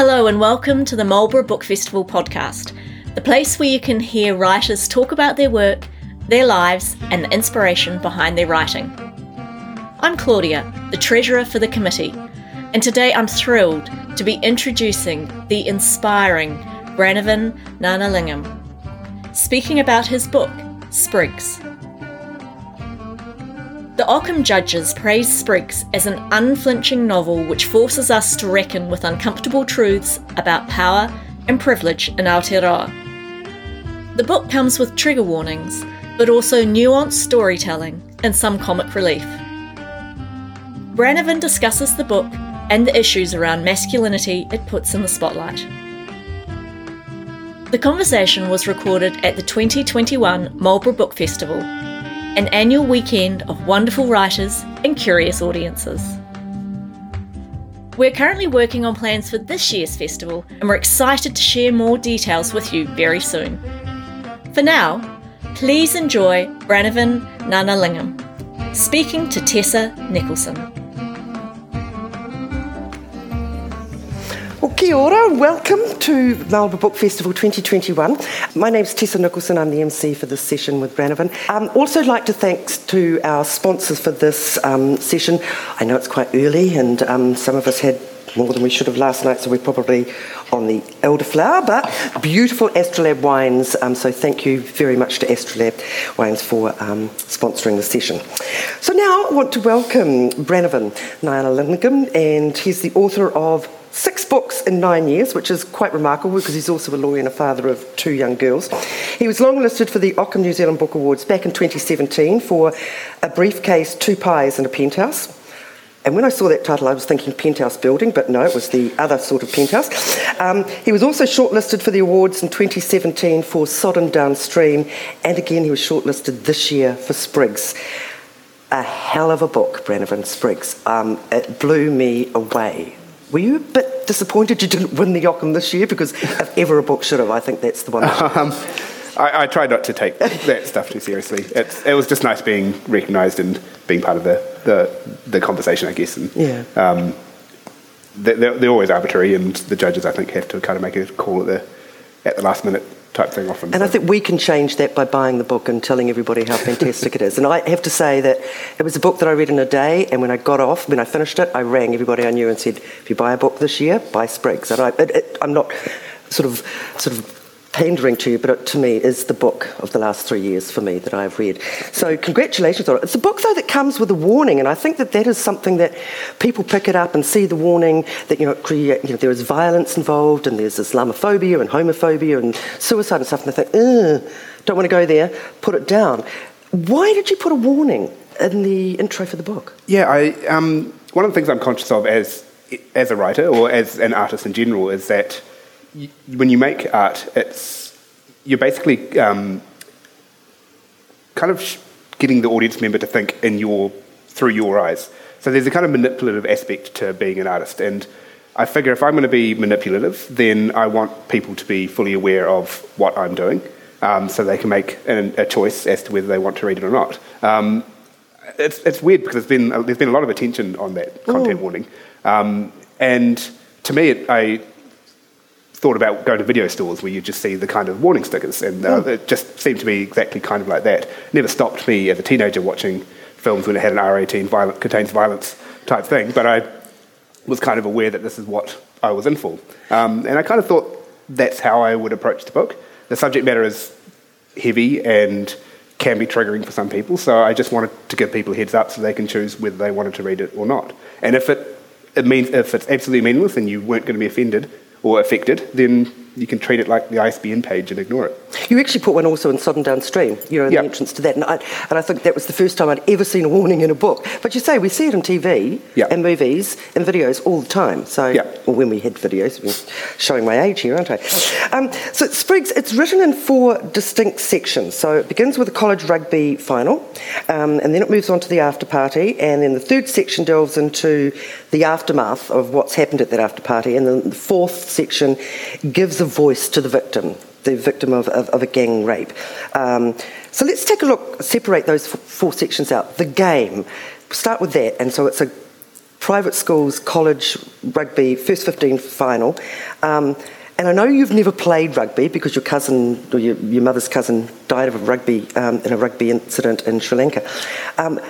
Hello, and welcome to the Marlborough Book Festival podcast, the place where you can hear writers talk about their work, their lives, and the inspiration behind their writing. I'm Claudia, the treasurer for the committee, and today I'm thrilled to be introducing the inspiring Brannavan Gnanalingam, speaking about his book, Sprigs. The Ockham judges praise Sprigs as an unflinching novel which forces us to reckon with uncomfortable truths about power and privilege in Aotearoa. The book comes with trigger warnings, but also nuanced storytelling and some comic relief. Brannavan discusses the book and the issues around masculinity it puts in the spotlight. The conversation was recorded at the 2021 Marlborough Book Festival an annual weekend of wonderful writers and curious audiences. We're currently working on plans for this year's festival and we're excited to share more details with you very soon. For now, please enjoy Brannavan Gnanalingam speaking to Tessa Nicholson. Well, kia ora, welcome to Marlborough Book Festival 2021. My name's Tessa Nicholson, I'm the MC for this session with Brannavan. Um, also like to thanks to our sponsors for this um, session. I know it's quite early and um, some of us had more than we should have last night, so we're probably on the elderflower, but beautiful Astrolabe wines. Um, so thank you very much to Astrolabe wines for um, sponsoring the session. So now I want to welcome Brannavan Gnanalingam, and he's the author of six books in nine years, which is quite remarkable because he's also a lawyer and a father of two young girls. He was longlisted for the Ockham New Zealand Book Awards back in 2017 for A Briefcase, Two Pies and a Penthouse. And when I saw that title, I was thinking penthouse building, but no, it was the other sort of penthouse. Um, he was also shortlisted for the awards in 2017 for Sodden Downstream, and again, he was shortlisted this year for Sprigs. A hell of a book, Brannavan Sprigs. Um, it blew me away. Were you a bit disappointed you didn't win the Ockham this year? Because if ever a book should have, I think that's the one. Um, I, I try not to take that stuff too seriously. It's, it was just nice being recognised and being part of the, the, the conversation, I guess. And, yeah. Um, they're, they're, always arbitrary, and the judges, I think, have to kind of make a call at the, at the last minute type thing often. And so. I think we can change that by buying the book and telling everybody how fantastic it is. And I have to say that it was a book that I read in a day, and when I got off, when I finished it, I rang everybody I knew and said, "If you buy a book this year, buy Sprigs." And I, it, it, I'm not sort of sort of pandering to you, but it, to me is the book of the last three years for me that I've read. So congratulations on it. It's a book though that comes with a warning, and I think that that is something that people pick it up and see the warning that you know, create, you know there is violence involved, and there's Islamophobia and homophobia and suicide and stuff, and they think, don't want to go there, put it down. Why did you put a warning in the intro for the book? Yeah, I, um, one of the things I'm conscious of as as a writer or as an artist in general is that when you make art, it's you're basically um, kind of getting the audience member to think in your through your eyes. So there's a kind of manipulative aspect to being an artist, and I figure if I'm going to be manipulative, then I want people to be fully aware of what I'm doing, um, so they can make an, a choice as to whether they want to read it or not. Um, it's, it's weird because there's been there's been a lot of attention on that content Ooh. warning, um, and to me, it, I thought about going to video stores where you just see the kind of warning stickers, and uh, mm. it just seemed to be exactly kind of like that. Never stopped me as a teenager watching films when it had an R18 violent, contains violence type thing, but I was kind of aware that this is what I was in for. Um, and I kind of thought that's how I would approach the book. The subject matter is heavy and can be triggering for some people, so I just wanted to give people a heads up so they can choose whether they wanted to read it or not. And if it, it means if it's absolutely meaningless and you weren't going to be offended, or affected, then you can treat it like the ISBN page and ignore it. You actually put one also in Sodden Downstream, you know, in yep. the entrance to that. And I, and I think that was the first time I'd ever seen a warning in a book. But you say we see it on TV yep. and movies and videos all the time. So, yep. well, when we had videos, I'm showing my age here, aren't I? Um, so, Sprigs, it's written in four distinct sections. So, it begins with a college rugby final, um, and then it moves on to the after party, and then the third section delves into the aftermath of what's happened at that after party, and then the fourth section gives a voice to the victim, the victim of, of, of a gang rape. Um, so let's take a look, separate those four sections out. The game, start with that. And so it's a private schools college rugby first 15 final. Um, and I know you've never played rugby because your cousin or your, your mother's cousin died of a rugby um, in a rugby incident in Sri Lanka. Um,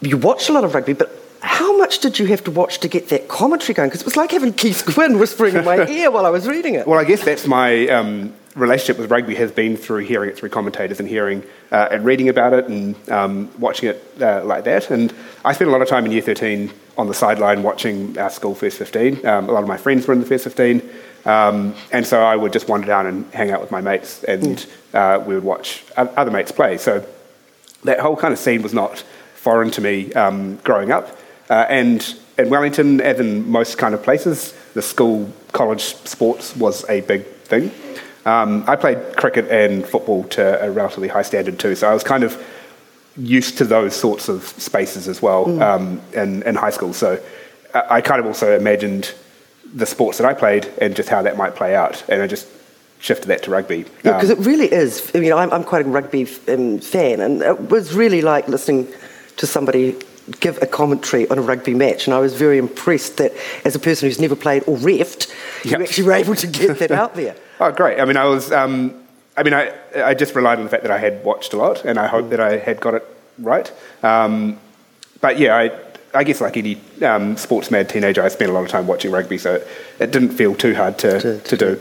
you watched a lot of rugby, but how much did you have to watch to get that commentary going? Because it was like having Keith Quinn whispering in my ear while I was reading it. Well, I guess that's my um, relationship with rugby has been through hearing it through commentators and hearing uh, and reading about it and um, watching it uh, like that. And I spent a lot of time in year 13 on the sideline watching our school first 15. Um, a lot of my friends were in the first 15. Um, and so I would just wander down and hang out with my mates, and mm. uh, we would watch other mates play. So that whole kind of scene was not foreign to me um, growing up. Uh, and in Wellington, as in most kind of places, the school college sports was a big thing. Um, I played cricket and football to a relatively high standard too, so I was kind of used to those sorts of spaces as well mm. um, in, in high school. So I kind of also imagined the sports that I played and just how that might play out. And I just shifted that to rugby. Yeah, because um, it really is. I mean, I'm, I'm quite a rugby um, fan, and it was really like listening to somebody give a commentary on a rugby match. And I was very impressed that as a person who's never played or refed, yep. you actually were able to get that out there. oh, great. I mean, I was. Um, I mean, I, I just relied on the fact that I had watched a lot, and I hope mm. that I had got it right. Um, but yeah, I, I guess like any um, sports mad teenager, I spent a lot of time watching rugby, so it, it didn't feel too hard to, to, to, do.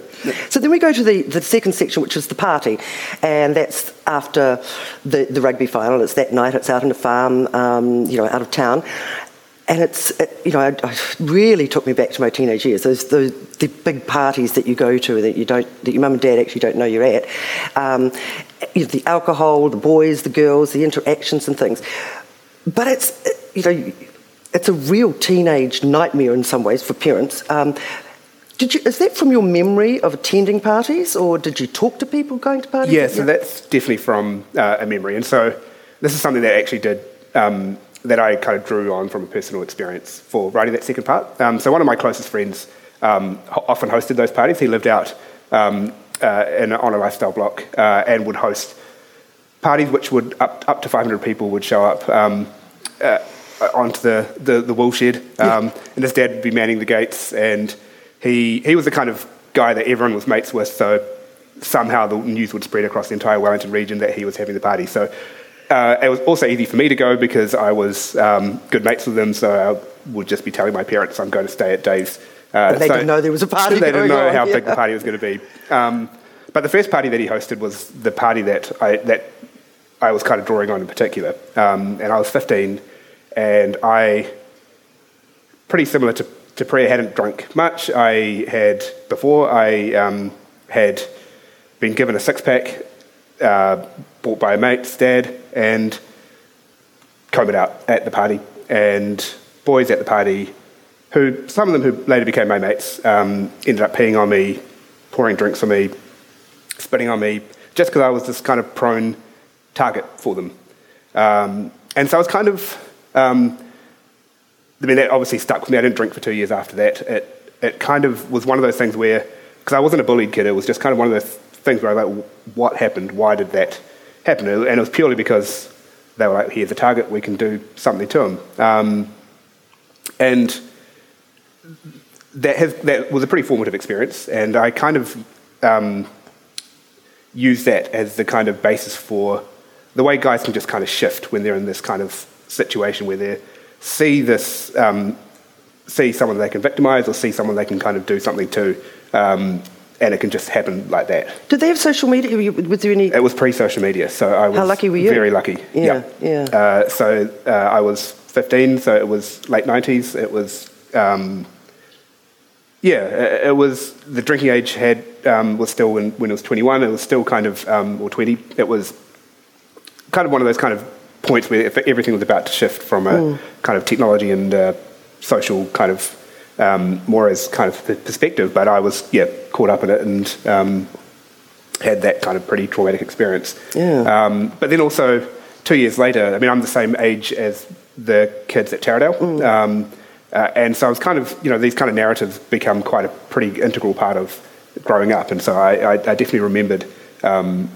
So then we go to the, the second section, which is the party, and that's after the, the rugby final. It's that night, it's out in a farm, um, you know, out of town. And it's, it, you know, it, it, really took me back to my teenage years. Those, those the big parties that you go to that you don't, that your mum and dad actually don't know you're at. Um, you know, the alcohol, the boys, the girls, the interactions and things. But it's, you know, it's a real teenage nightmare in some ways for parents. Um, did you, is that from your memory of attending parties, or did you talk to people going to parties? Yeah, so yeah. that's definitely from uh, a memory. And so this is something that actually did, um, that I kind of drew on from a personal experience for writing that second part. Um, so one of my closest friends um, often hosted those parties. He lived out um, uh, in, on a lifestyle block uh, and would host parties which would, up, up to 500 people would show up. Um, uh, onto the, the, the wool shed. Um, yeah. And his dad would be manning the gates. And he, he was the kind of guy that everyone was mates with. So somehow the news would spread across the entire Wellington region that he was having the party. So uh, it was also easy for me to go because I was um, good mates with them. So I would just be telling my parents I'm going to stay at Dave's. Uh, they so didn't know there was a party. They didn't know on, how yeah. big the party was going to be. Um, but the first party that he hosted was the party that I, that I was kind of drawing on in particular. Um, and I was 15 and I, pretty similar to, to Priya, hadn't drunk much. I had, before, I um, had been given a six pack uh, bought by a mate's dad and combed out at the party. And boys at the party, who some of them who later became my mates, um, ended up peeing on me, pouring drinks on me, spitting on me, just because I was this kind of prone target for them. Um, and so I was kind of um, I mean, that obviously stuck with me. I didn't drink for two years after that. It, it kind of was one of those things where, because I wasn't a bullied kid, it was just kind of one of those things where I was like, what happened? Why did that happen? And it was purely because they were like, here's a target, we can do something to him. Um, and that, has, that was a pretty formative experience, and I kind of um, used that as the kind of basis for the way guys can just kind of shift when they're in this kind of situation where they see this, um, see someone they can victimise or see someone they can kind of do something to, um, and it can just happen like that. Did they have social media? Was there any? It was pre-social media, so I was How lucky were you? very lucky. Yeah, yeah. yeah. Uh, so uh, I was 15, so it was late 90s. It was. Um, yeah, it was the drinking age had um, was still when, when it was 21. It was still kind of um, or 20. It was kind of one of those kind of points where everything was about to shift from a mm. kind of technology and uh, social kind of um, more as kind of perspective. But I was yeah caught up in it and um, had that kind of pretty traumatic experience. Yeah. Um, but then also two years later, I mean, I'm the same age as the kids at Taradale. Mm. Um, uh, and so I was kind of, you know, these kind of narratives become quite a pretty integral part of growing up. And so I, I, I definitely remembered um,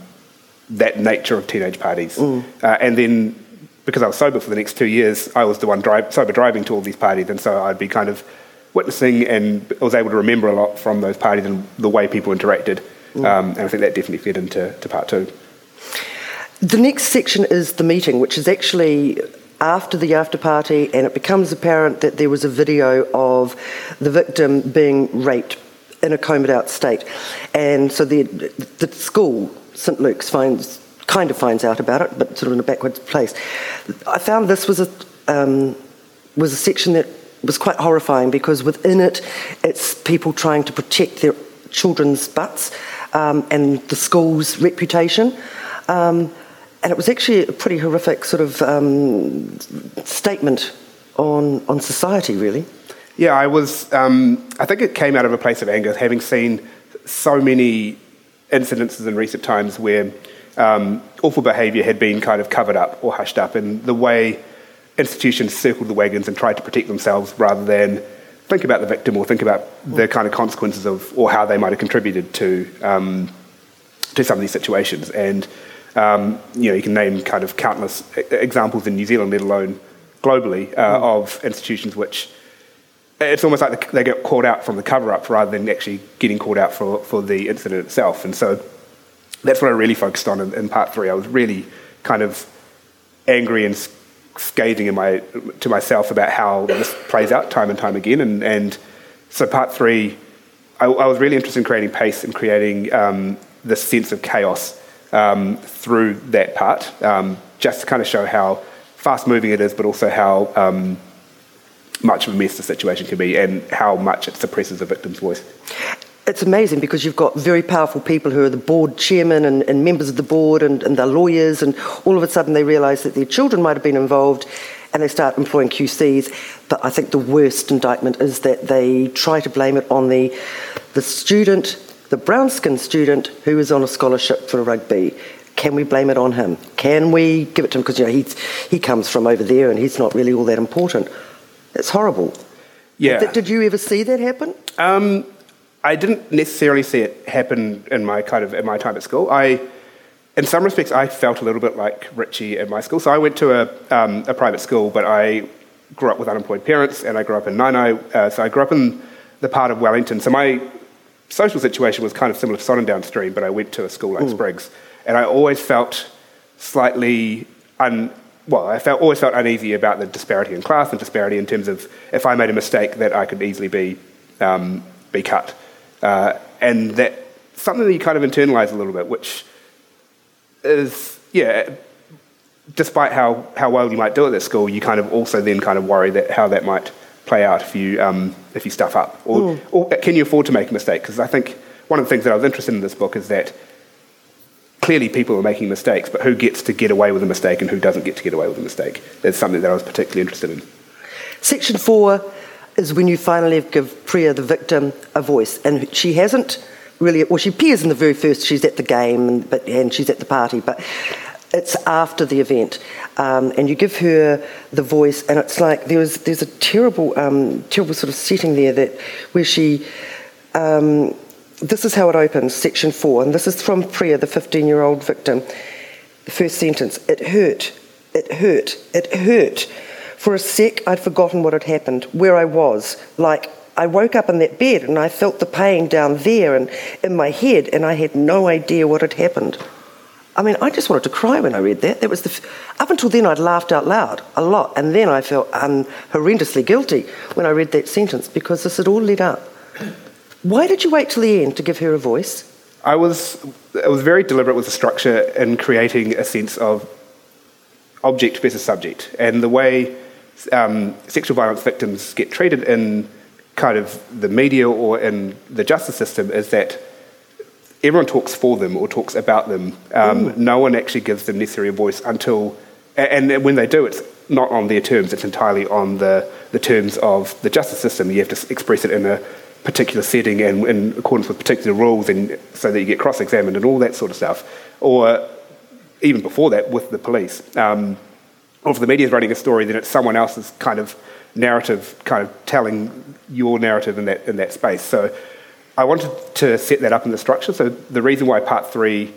that nature of teenage parties. Mm. Uh, and then because I was sober for the next two years, I was the one drive, sober driving to all these parties, and so I'd be kind of witnessing and I was able to remember a lot from those parties and the way people interacted. Mm. Um, and I think that definitely fed into to part two. The next section is the meeting, which is actually after the after party, and it becomes apparent that there was a video of the victim being raped in a combed out state. And so the, the school, St Luke's, finds kind of finds out about it, but sort of in a backwards place. I found this was a um, was a section that was quite horrifying because within it, it's people trying to protect their children's butts um, and the school's reputation. Um, and it was actually a pretty horrific sort of um, statement on, on society, really. Yeah, I was. Um, I think it came out of a place of anger, having seen so many incidences in recent times where um, awful behaviour had been kind of covered up or hushed up, and the way institutions circled the wagons and tried to protect themselves rather than think about the victim or think about the kind of consequences of or how they might have contributed to um, to some of these situations. And um, you know, you can name kind of countless examples in New Zealand, let alone globally, uh, mm. of institutions which it's almost like they get called out from the cover up rather than actually getting called out for, for the incident itself. And so that's what I really focused on in, in part three. I was really kind of angry and scathing in my, to myself about how this plays out time and time again. And, and so, part three, I, I, was really interested in creating pace and creating um, this sense of chaos um, through that part, um, just to kind of show how fast moving it is, but also how um, much of a mess the situation can be and how much it suppresses a victim's voice it's amazing because you've got very powerful people who are the board chairman and, and members of the board and, and lawyers, and all of a sudden they realise that their children might have been involved and they start employing QCs. But I think the worst indictment is that they try to blame it on the, the student, the brown skinned student who is on a scholarship for rugby. Can we blame it on him? Can we give it to him? Because you know, he comes from over there and he's not really all that important. It's horrible. Yeah. Did, did you ever see that happen? Um, I didn't necessarily see it happen in my kind of in my time at school. I, in some respects, I felt a little bit like Richie at my school. So I went to a, um, a private school, but I grew up with unemployed parents, and I grew up in Naenae. Uh, so I grew up in the part of Wellington. So my social situation was kind of similar to Sodden Downstream, but I went to a school like mm. Sprigs, and I always felt slightly un. Well, I felt, always felt uneasy about the disparity in class and disparity in terms of if I made a mistake that I could easily be um, be cut. Uh, and that something that you kind of internalize a little bit, which is, yeah, despite how, how well you might do at school, you kind of also then kind of worry that how that might play out if you, um, if you stuff up. Or, mm. or can you afford to make a mistake? Because I think one of the things that I was interested in this book is that clearly people are making mistakes, but who gets to get away with a mistake and who doesn't get to get away with a mistake? That's something that I was particularly interested in. Section four is when you finally give Priya, the victim, a voice. And she hasn't really, well, she appears in the very first, she's at the game and, but, and she's at the party, but it's after the event. Um, and you give her the voice, and it's like there was, there's a terrible, um, terrible sort of setting there that where she. Um, this is how it opens, section four, and this is from Priya, the 15 year old victim. The first sentence It hurt, it hurt, it hurt. For a sec, I'd forgotten what had happened, where I was. Like, I woke up in that bed and I felt the pain down there and in my head, and I had no idea what had happened. I mean, I just wanted to cry when I read that. That was the f- up until then I'd laughed out loud a lot, and then I felt um, horrendously guilty when I read that sentence because this had all led up. Why did you wait till the end to give her a voice? I was I was very deliberate with the structure in creating a sense of object versus subject, and the way um, sexual violence victims get treated in kind of the media or in the justice system is that everyone talks for them or talks about them. Um, no one actually gives them necessary voice until, and when they do, it's not on their terms, it's entirely on the, the terms of the justice system. You have to express it in a particular setting and in accordance with particular rules, and so that you get cross examined and all that sort of stuff. Or even before that, with the police. Um, or if the media is writing a story, then it's someone else's kind of narrative, kind of telling your narrative in that in that space. So I wanted to set that up in the structure. So the reason why part three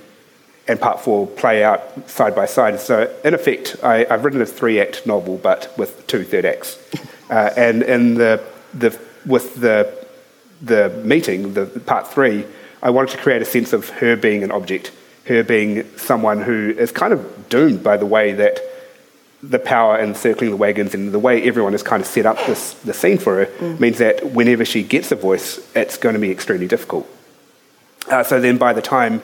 and part four play out side by side. So, in effect, I, have written a three act novel, but with two third acts. Uh, and in the, the, with the, the meeting, the part three, I wanted to create a sense of her being an object, her being someone who is kind of doomed by the way that the power and circling the wagons and the way everyone has kind of set up this the scene for her mm. means that whenever she gets a voice, it's going to be extremely difficult. Uh, so then by the time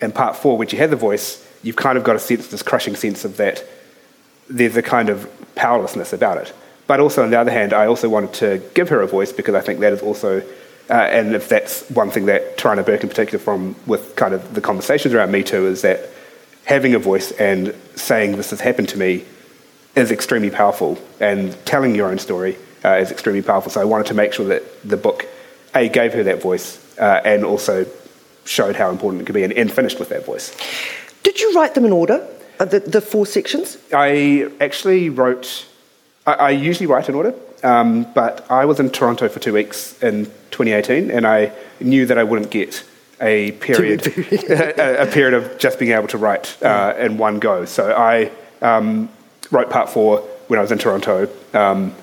in part four, when she has the voice, you've kind of got a sense, this crushing sense of that there's a kind of powerlessness about it. But also, on the other hand, I also wanted to give her a voice because I think that is also, uh, and if that's one thing that Tarana Burke in particular from with kind of the conversations around Me Too is that having a voice and saying this has happened to me is extremely powerful, and telling your own story uh, is extremely powerful. So I wanted to make sure that the book, A, gave her that voice, uh, and also showed how important it could be and, and finished with that voice. Did you write them in order, uh, the, the four sections? I actually wrote, I, I usually write in order, um, but I was in Toronto for two weeks in 2018 and I knew that I wouldn't get a period, a, a, period of just being able to write uh, in one go. So I um, wrote part four when I was in Toronto, um,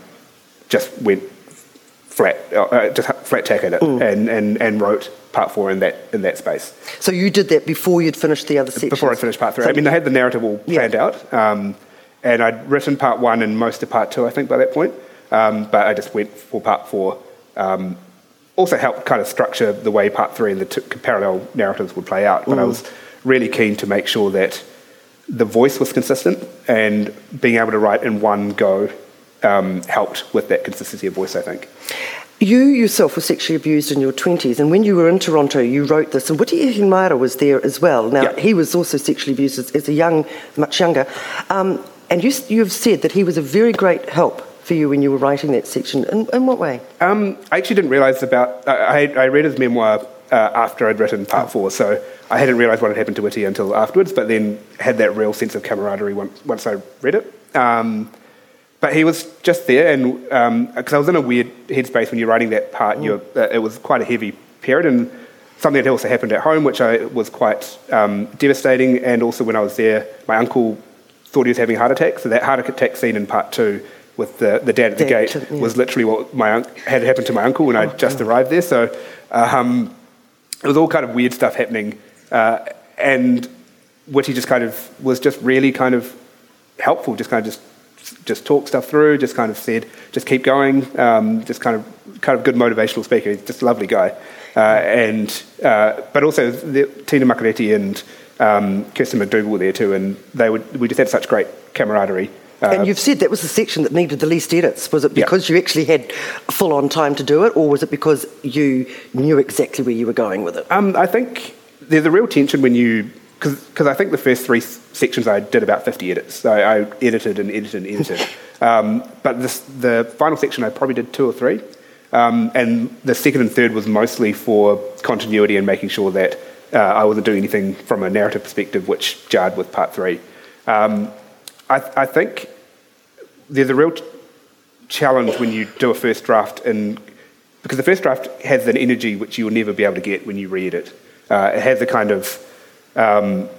just went flat, uh, just flat tack at it, mm. and, and, and wrote part four in that in that space. So you did that before you'd finished the other sections. Before I'd finished part three. So I mean, I had the narrative all planned yeah. out, um, and I'd written part one and most of part two, I think, by that point. Um, but I just went for part four. Um, also helped kind of structure the way part three and the two parallel narratives would play out. But mm. I was really keen to make sure that the voice was consistent and being able to write in one go um, helped with that consistency of voice, I think. You yourself were sexually abused in your 20s, and when you were in Toronto, you wrote this, and Witi Ihimaera was there as well. Now, he was also sexually abused as, as a young, much younger, um, and you, you've said that he was a very great help for you when you were writing that section. In, in what way? Um, I actually didn't realise about, I, I, read his memoir uh, after I'd written part oh. four, so I hadn't realised what had happened to Witi until afterwards, but then had that real sense of camaraderie once, once I read it. Um, but he was just there, and because um, I was in a weird headspace when you're writing that part, mm. uh, it was quite a heavy period, and something that also happened at home, which I, was quite um, devastating. And also when I was there, my uncle thought he was having a heart attack. So that heart attack scene in part two with the, the dad at the gate yeah. was literally what my un- had happened to my uncle when oh, I just oh. arrived there. So um, it was all kind of weird stuff happening, uh, and Witi just kind of was just really kind of helpful, just kind of just just talked stuff through, just kind of said, just keep going, um, just kind of kind of good motivational speaker. He's just a lovely guy. Uh, and uh, but also the, Tina Makereti and um, Kirsten McDougall were there too, and they would we just had such great camaraderie. Uh, and you've said that was the section that needed the least edits. Was it because you actually had full on time to do it, or was it because you knew exactly where you were going with it? Um, I think there's a real tension when you because I think the first three sections I did about 50 edits. I, I edited and edited and edited. um, but this, the final section I probably did two or three. Um, and the second and third was mostly for continuity and making sure that uh, I wasn't doing anything from a narrative perspective which jarred with part three. Um, I, I, think there's a real challenge when you do a first draft, in, because the first draft has an energy which you will never be able to get when you read it. Uh, it has a kind of um,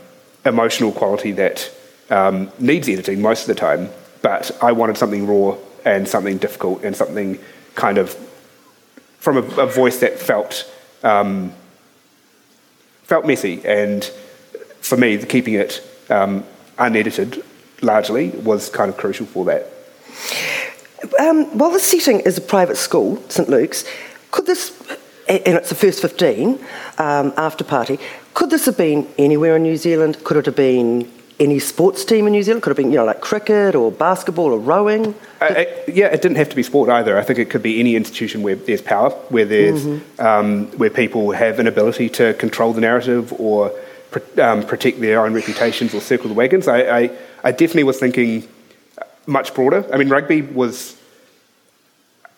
emotional quality that um, needs editing most of the time, but I wanted something raw and something difficult and something kind of from a, a voice that felt um, felt messy. And for me, keeping it um, unedited largely was kind of crucial for that. Um, while the setting is a private school, St Luke's, could this, and it's the first 15 um, after party, could this have been anywhere in New Zealand? Could it have been any sports team in New Zealand? Could it have been, you know, like cricket or basketball or rowing? Uh, it, yeah, it didn't have to be sport either. I think it could be any institution where there's power, where there's mm-hmm. um, where people have an ability to control the narrative or um, protect their own reputations or circle the wagons. I, I, I definitely was thinking much broader. I mean, rugby was,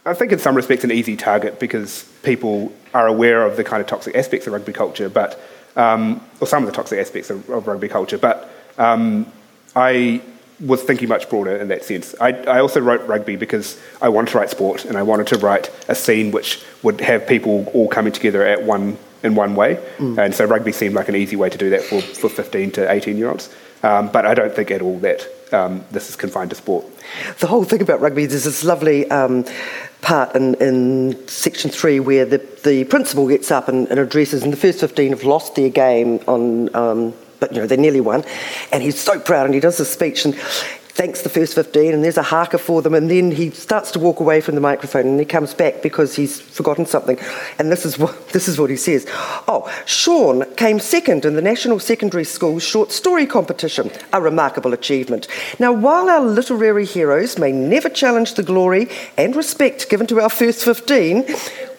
I think, in some respects, an easy target because people are aware of the kind of toxic aspects of rugby culture, but um, or some of the toxic aspects of, of rugby culture. But um, I was thinking much broader in that sense. I, I, also wrote rugby because I wanted to write sport and I wanted to write a scene which would have people all coming together at one in one way, mm. and so rugby seemed like an easy way to do that for, for 15 to 18 year olds. Um, but I don't think at all that um, this is confined to sport. The whole thing about rugby, there's this lovely um, part in, in section three where the, the principal gets up and, and addresses, and the first 15 have lost their game on um, but you know they nearly won, and he's so proud, and he does a speech, and thanks the first 15 and there's a haka for them and then he starts to walk away from the microphone and he comes back because he's forgotten something. And this is what this is what he says. Oh sean came second in the national secondary school short story competition. A remarkable achievement. Now while our literary heroes may never challenge the glory and respect given to our first 15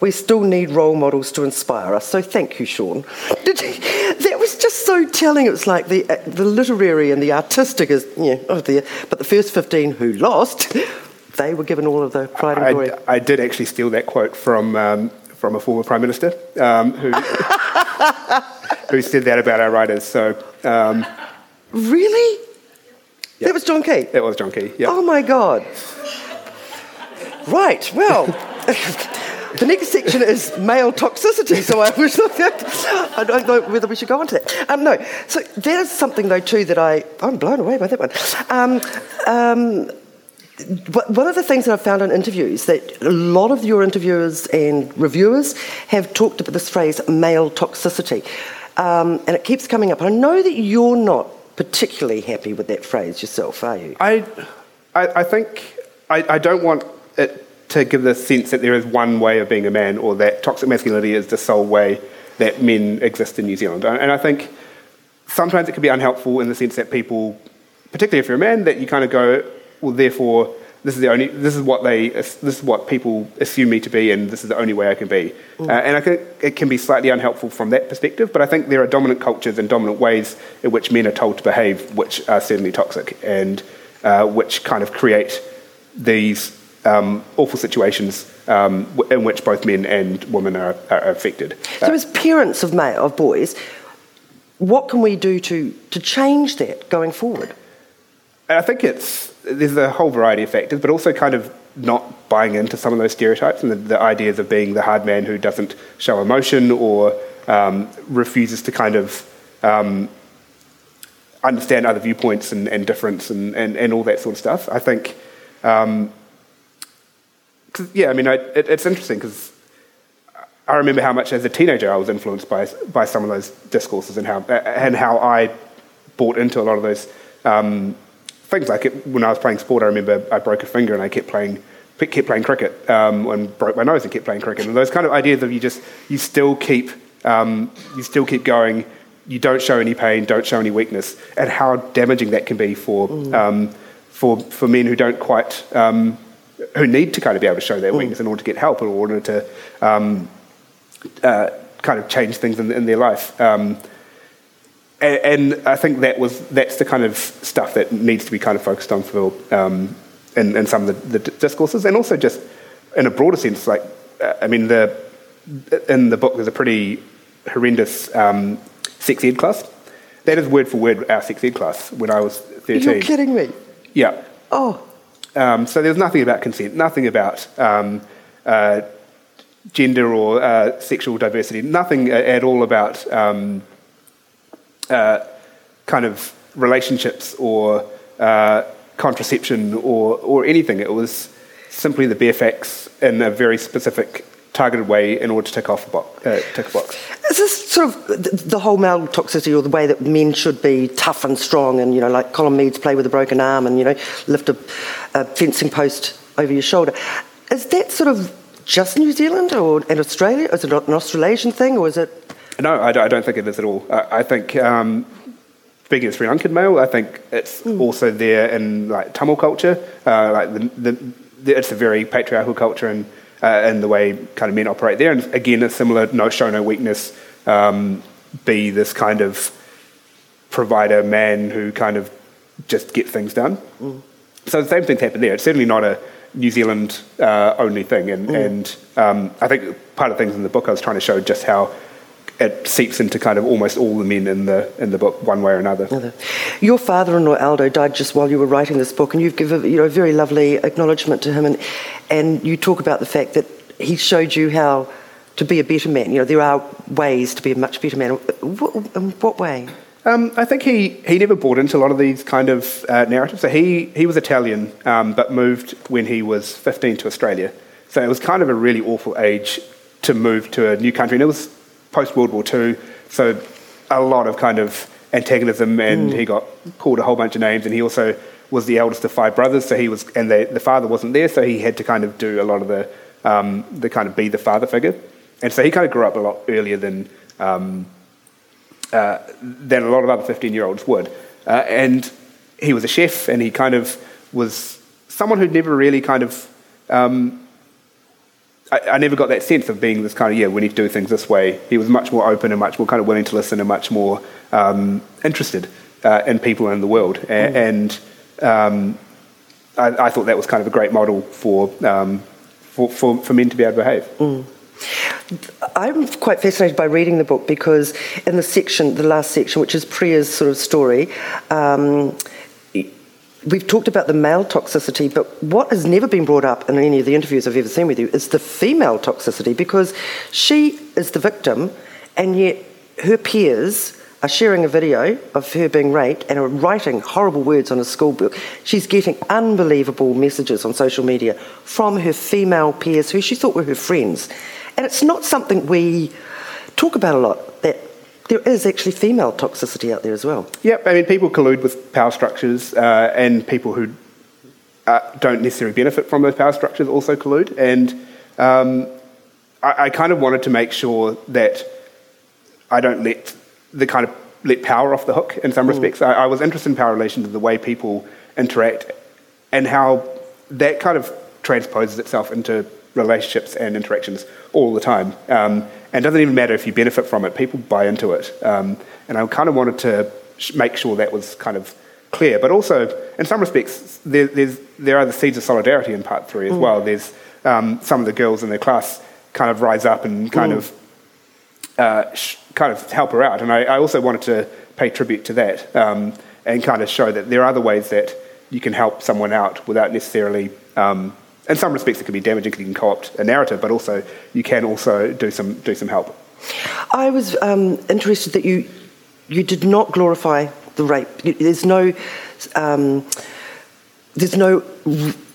we still need role models to inspire us. So thank you sean. Did, that was just so telling it was like the the literary and the artistic is yeah oh dear but the first 15 who lost, they were given all of the pride and glory. I, I did actually steal that quote from, um, from a former Prime Minister um, who, who said that about our writers. So, um, Really? Yep. That was John Key? That was John Key, yeah. Oh my God. Right, well. The next section is male toxicity, so I was I don't know whether we should go on to that. Um, no, so there's something though too that I I'm blown away by that one. Um, um, one of the things that I've found in interviews that a lot of your interviewers and reviewers have talked about this phrase male toxicity, um, and it keeps coming up. I know that you're not particularly happy with that phrase yourself, are you? I, I, I think I, I don't want it to give the sense that there is one way of being a man or that toxic masculinity is the sole way that men exist in New Zealand. And I think sometimes it can be unhelpful in the sense that people, particularly if you're a man, that you kind of go, well, therefore, this is the only, this is what they, this is what people assume me to be, and this is the only way I can be. Mm. Uh, and I think it can be slightly unhelpful from that perspective. But I think there are dominant cultures and dominant ways in which men are told to behave, which are certainly toxic and uh, which kind of create these um, awful situations um, in which both men and women are, are affected. So, uh, as parents of male of boys, what can we do to to change that going forward? I think it's there's a whole variety of factors, but also kind of not buying into some of those stereotypes and the, the ideas of being the hard man who doesn't show emotion or um, refuses to kind of um, understand other viewpoints and, and difference and, and, and, all that sort of stuff. I think um, cause, yeah, I mean, I, it, it's interesting because I remember how much as a teenager I was influenced by, by some of those discourses and how, and how I bought into a lot of those um, things. Like it, when I was playing sport, I remember I broke a finger and I kept playing kept playing cricket um, and broke my nose and kept playing cricket. And those kind of ideas of you just you still keep um, you still keep going. You don't show any pain, don't show any weakness, and how damaging that can be for mm. um, for for men who don't quite um, who need to kind of be able to show their mm. weakness in order to get help, in order to um, uh, kind of change things in, in their life. Um, and, and, I think that was that's the kind of stuff that needs to be kind of focused on for um, in, in, some of the, the, discourses, and also just in a broader sense. Like, uh, I mean, the in the book there's a pretty horrendous um, sex ed class. That is word for word our sex ed class when I was 13. You're kidding me. Yeah. Oh. Um, so there's nothing about consent, nothing about um, uh, gender or uh, sexual diversity, nothing at all about um, uh, kind of relationships or uh, contraception or, or anything. It was simply the bare facts in a very specific targeted way in order to tick off a box. Uh, tick a box. Is this sort of the whole male toxicity or the way that men should be tough and strong and, you know, like Colin Meads play with a broken arm and, you know, lift a, a fencing post over your shoulder. Is that sort of just New Zealand or in Australia? Is it an Australasian thing or is it? No, I don't think it is at all. I think um, speaking as Sri Lankan male, I think it's mm. also there in like Tamil culture. Uh, like the, the, the, it's a very patriarchal culture and uh, and the way kind of men operate there. And again, a similar no show no weakness, um, be this kind of provider man who kind of just gets things done. Mm. So the same things happen there. It's certainly not a New Zealand uh, only thing. And, mm. and um, I think part of things in the book I was trying to show just how it seeps into kind of almost all the men in the in the book, one way or another. Your father-in-law Aldo died just while you were writing this book, and you've given you know a very lovely acknowledgement to him, and and you talk about the fact that he showed you how to be a better man. You know, there are ways to be a much better man. What, in what way? Um, I think he, he never bought into a lot of these kind of uh, narratives. So he, he was Italian, um, but moved when he was 15 to Australia. So it was kind of a really awful age to move to a new country. And it was post World War II, so a lot of kind of antagonism, and mm. he got called a whole bunch of names. And he also was the eldest of five brothers, so he was, and the, the father wasn't there, so he had to kind of do a lot of the, um, the kind of be the father figure. And so he kind of grew up a lot earlier than, um, uh, than a lot of other 15 year olds would. Uh, and he was a chef, and he kind of was someone who'd never really kind of. Um, I, I, never got that sense of being this kind of, yeah, we need to do things this way. He was much more open and much more kind of willing to listen and much more um, interested uh, in people in the world. A- mm. And um, I, I, thought that was kind of a great model for, um, for, for, for, men to be able to behave. Mm. I'm quite fascinated by reading the book because in the section, the last section, which is Priya's sort of story, um, we've talked about the male toxicity, but what has never been brought up in any of the interviews I've ever seen with you is the female toxicity because she is the victim and yet her peers are sharing a video of her being raped and are writing horrible words on a school book. She's getting unbelievable messages on social media from her female peers who she thought were her friends. And it's not something we talk about a lot, there is actually female toxicity out there as well. Yep, I mean, people collude with power structures, uh, and people who uh, don't necessarily benefit from those power structures also collude. And um, I, I kind of wanted to make sure that I don't let the kind of let power off the hook in some mm. respects. I, I, was interested in power relations and the way people interact and how that kind of transposes itself into relationships and interactions all the time. Um, and it doesn't even matter if you benefit from it, people buy into it. Um, and I kind of wanted to sh- make sure that was kind of clear. But also, in some respects, there, there are the seeds of solidarity in part three as mm. well. There's um, some of the girls in their class kind of rise up and kind mm. of uh, sh- kind of help her out. And I, I, also wanted to pay tribute to that um, and kind of show that there are other ways that you can help someone out without necessarily. Um, in some respects, it can be damaging because you can co-opt a narrative, but also you can also do some do some help. I was um, interested that you you did not glorify the rape. There's no um, there's no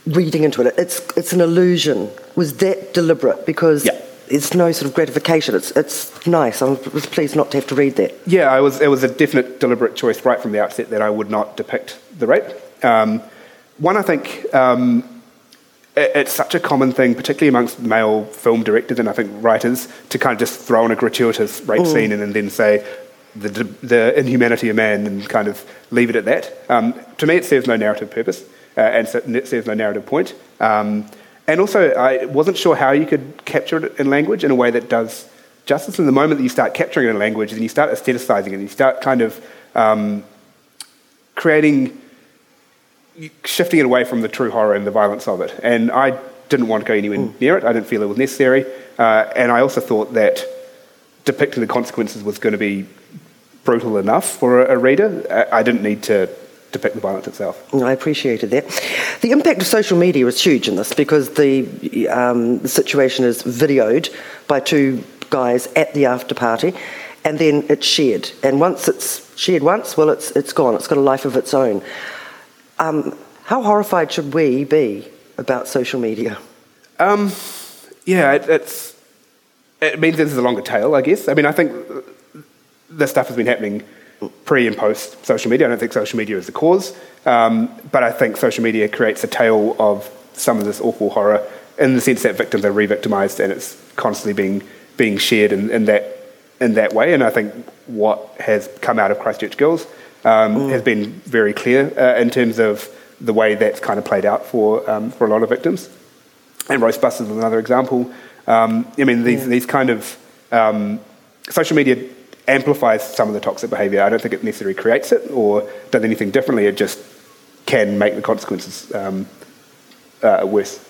reading into it. It's it's an illusion. Was that deliberate? Because yeah it's no sort of gratification. It's it's nice. I was pleased not to have to read that. Yeah, I was. It was a definite, deliberate choice right from the outset that I would not depict the rape. Um, one, I think. It, it's such a common thing, particularly amongst male film directors and I think writers, to kind of just throw in a gratuitous rape mm. scene and, and, then say the, the inhumanity of man and kind of leave it at that. Um, to me, it serves no narrative purpose uh, and it serves no narrative point. Um, and also, I wasn't sure how you could capture it in language in a way that does justice. And the moment that you start capturing it in language, then you start aestheticizing it, and you start kind of um, creating, shifting it away from the true horror and the violence of it. And I didn't want to go anywhere mm. near it. I didn't feel it was necessary. Uh, and I also thought that depicting the consequences was going to be brutal enough for a, a reader. I, I didn't need to depict the violence itself. I appreciated that. The impact of social media is huge in this because the, um, the situation is videoed by two guys at the after party and then it's shared. And once it's shared once, well, it's, it's gone. It's got a life of its own. Um, how horrified should we be about social media? Um, yeah, it, it's, it means there's a longer tail, I guess. I mean, I think this stuff has been happening pre and post social media. I don't think social media is the cause, um, but I think social media creates a tale of some of this awful horror in the sense that victims are re-victimized and it's constantly being being shared in, in that in that way. And I think what has come out of Christchurch Girls um, mm. has been very clear uh, in terms of the way that's kind of played out for um, for a lot of victims. And Roastbusters is another example. Um, I mean, these yeah. these kind of um, social media amplifies some of the toxic behaviour. I don't think it necessarily creates it or does anything differently. It just can make the consequences um, uh, worse.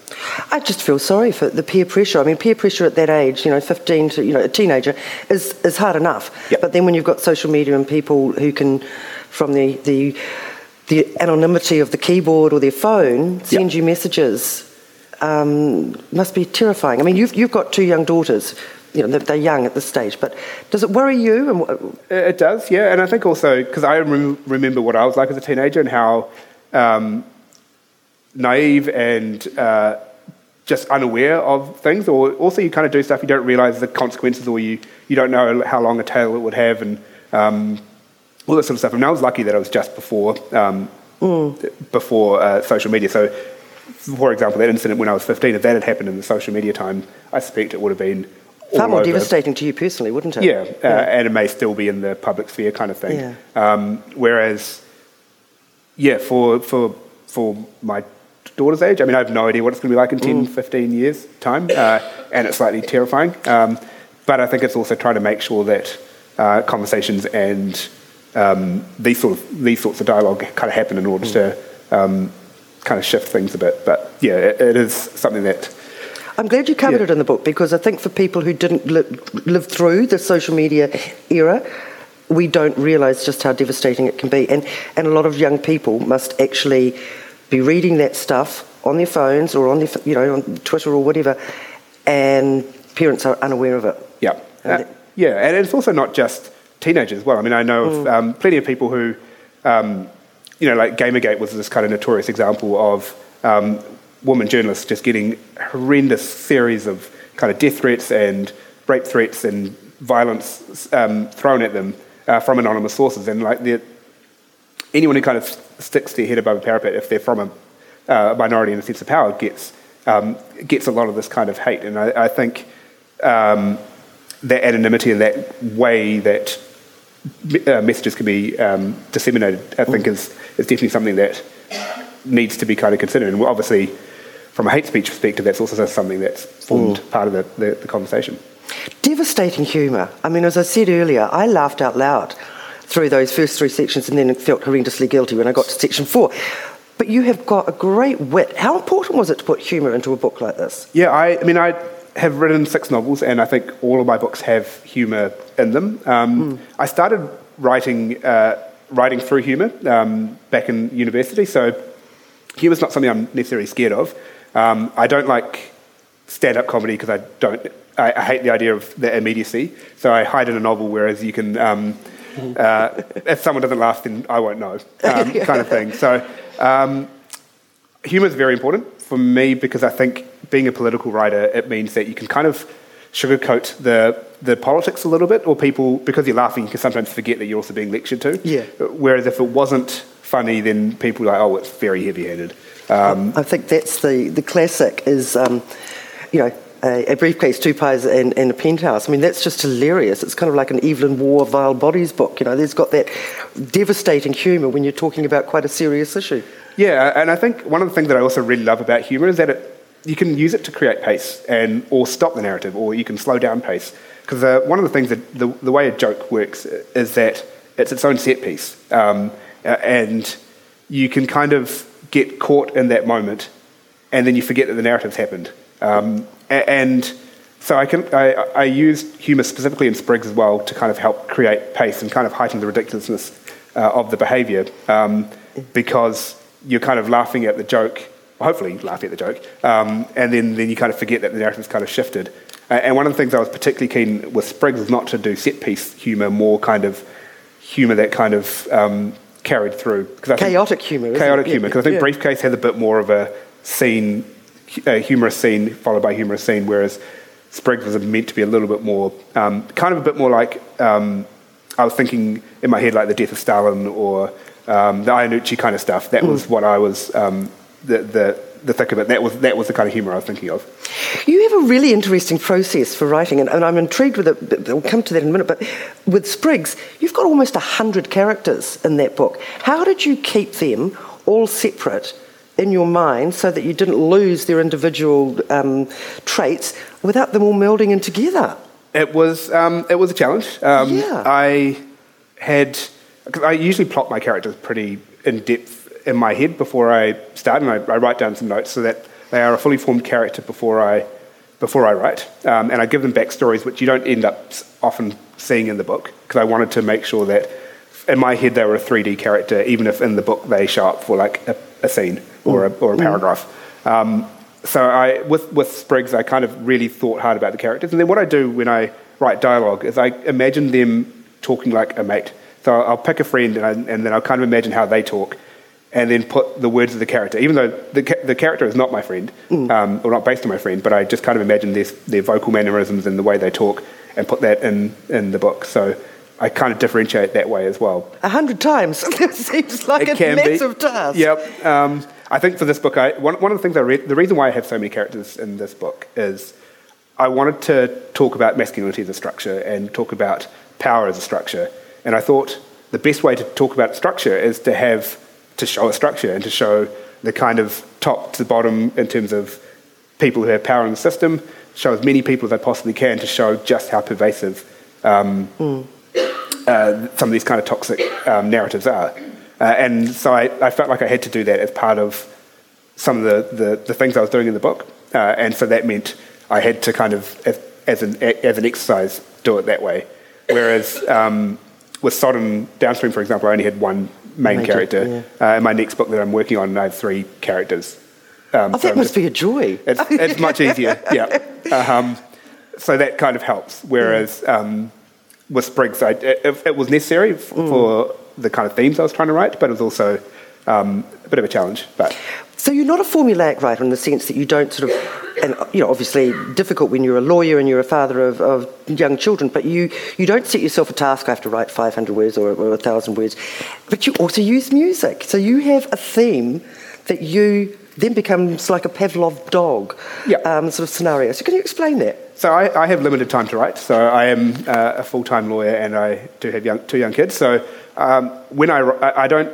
I just feel sorry for the peer pressure. I mean, peer pressure at that age, you know, 15 to, you know, a teenager, is, is hard enough. Yep. But then when you've got social media and people who can, from the, the, the anonymity of the keyboard or their phone, send yep. you messages, um, must be terrifying. I mean, you've, you've got two young daughters you know, they're young at this stage. But does it worry you? It does, yeah. And I think also, because I rem- remember what I was like as a teenager and how um, naive and uh, just unaware of things, or also you kind of do stuff you don't realize the consequences, or you, you don't know how long a tail it would have, and um, all that sort of stuff. And I was lucky that it was just before um, before uh, social media. So, for example, that incident when I was 15, if that had happened in the social media time, I suspect it would have been far more over. devastating to you personally, wouldn't it? Yeah, uh, and it may still be in the public sphere kind of thing. Yeah. Um, whereas, yeah, for, for, for my daughter's age, I mean, I have no idea what it's going to be like in 10, 15 years' time, uh, and it's slightly terrifying. Um, but I think it's also trying to make sure that uh, conversations and um, these, sort of, these sorts of dialogue kind of happen in order to um, kind of shift things a bit. But yeah, it, it is something that I'm glad you covered Yeah. it in the book because I think for people who didn't li- live through the social media era, we don't realise just how devastating it can be. And, and a lot of young people must actually be reading that stuff on their phones or on their, you know, on Twitter or whatever, and parents are unaware of it. Yeah. Uh, yeah, and it's also not just teenagers as well. I mean, I know of um, plenty of people who, um, you know, like Gamergate was this kind of notorious example of um, woman journalists just getting horrendous series of kind of death threats and rape threats and violence um, thrown at them uh, from anonymous sources. And like the, anyone who kind of sticks their head above a parapet, if they're from a uh, minority in a sense of power, gets um, gets a lot of this kind of hate. And I, I think um, that anonymity and that way that uh, messages can be um, disseminated, I think, is, is definitely something that needs to be kind of considered. And obviously, from a hate speech perspective, that's also something that's formed part of the, the, the conversation. Devastating humour. I mean, as I said earlier, I laughed out loud through those first three sections and then felt horrendously guilty when I got to section four. But you have got a great wit. How important was it to put humour into a book like this? Yeah, I, I mean, I have written six novels, and I think all of my books have humour in them. Um, I started writing uh, writing through humour um, back in university, so humour humour's not something I'm necessarily scared of. Um, I don't like stand-up comedy because I don't. I, I hate the idea of the immediacy, so I hide in a novel. Whereas you can, um, uh, if someone doesn't laugh, then I won't know, um, kind of thing. So. Um, Humour is very important for me because I think being a political writer, it means that you can kind of sugarcoat the the politics a little bit, or people because you're laughing, you can sometimes forget that you're also being lectured to. Yeah. Whereas if it wasn't funny, then people are like, oh, it's very heavy-handed. Um, I think that's the, the classic is, um, you know, a, a briefcase, two pies, and, and a penthouse. I mean, that's just hilarious. It's kind of like an Evelyn Waugh Vile Bodies book. You know, there's got that devastating humour when you're talking about quite a serious issue. Yeah, and I think one of the things that I also really love about humour is that it, you can use it to create pace and or stop the narrative, or you can slow down pace. Because uh, one of the things that the, the way a joke works is that it's its own set piece, um, uh, and you can kind of get caught in that moment, and then you forget that the narrative's happened. Um, and so I can I, I used humour specifically in Sprigs as well to kind of help create pace and kind of heighten the ridiculousness uh, of the behaviour um, because you're kind of laughing at the joke, hopefully laughing at the joke, um, and then, then you kind of forget that the narrative's kind of shifted. Uh, and one of the things I was particularly keen with Sprigs was not to do set piece humour, more kind of humour that kind of um, carried through. 'Cause I Chaotic humour, Chaotic? Yeah, humour, because I think yeah. Briefcase has a bit more of a scene, a humorous scene followed by a humorous scene, whereas Sprigs was meant to be a little bit more, um, kind of a bit more like, um, I was thinking in my head like the death of Stalin or um, the Iannucci kind of stuff. That was what I was, um, the, the, the thick of it. That was, that was the kind of humour I was thinking of. You have a really interesting process for writing, and, and I'm intrigued with it. but We'll come to that in a minute. But with Sprigs, you've got almost 100 characters in that book. How did you keep them all separate in your mind so that you didn't lose their individual um, traits without them all melding in together? It was um, it was a challenge. Um, Yeah. I had cause I usually plot my characters pretty in depth in my head before I start, and I, I write down some notes so that they are a fully formed character before I before I write, um, and I give them backstories which you don't end up often seeing in the book because I wanted to make sure that in my head they were a 3D character, even if in the book they show up for like a, a scene or a, or a paragraph. Um, so I, with, with Sprigs, I kind of really thought hard about the characters. And then what I do when I write dialogue is I imagine them talking like a mate. So I'll, I'll pick a friend and, I, and then I'll kind of imagine how they talk and then put the words of the character, even though the, the character is not my friend, um, or not based on my friend, but I just kind of imagine their, their vocal mannerisms and the way they talk and put that in, in the book. So I kind of differentiate that way as well. A hundred times. it seems like It a be. massive task. Yep. Um, I think for this book, I, one, one of the things I read, the reason why I have so many characters in this book is I wanted to talk about masculinity as a structure and talk about power as a structure. And I thought the best way to talk about structure is to have to show a structure and to show the kind of top to bottom in terms of people who have power in the system, show as many people as I possibly can to show just how pervasive um, uh, some of these kind of toxic um, narratives are. Uh, and so I, I felt like I had to do that as part of some of the, the, the things I was doing in the book. Uh, and so that meant I had to kind of, as, as, an, as an exercise, do it that way. Whereas um, with Sodden Downstream, for example, I only had one main Main character. character, Uh, in my next book that I'm working on, I have three characters. Um, Oh, so that must be a joy. it's, it's much easier, yeah. Um, so that kind of helps. Whereas um, with Sprigs, I, it, it was necessary f- for the kind of themes I was trying to write, but it was also um, a bit of a challenge. But So you're not a formulaic writer in the sense that you don't sort of, and you know, obviously difficult when you're a lawyer and you're a father of, of young children, but you, you don't set yourself a task. I have to write 500 words or, or 1,000 words, but you also use music. So you have a theme that you then becomes like a Pavlov dog Yeah. um, sort of scenario. So can you explain that? So I, I have limited time to write. So I am uh, a full-time lawyer, and I do have young, two young kids. So um, when I, I I don't,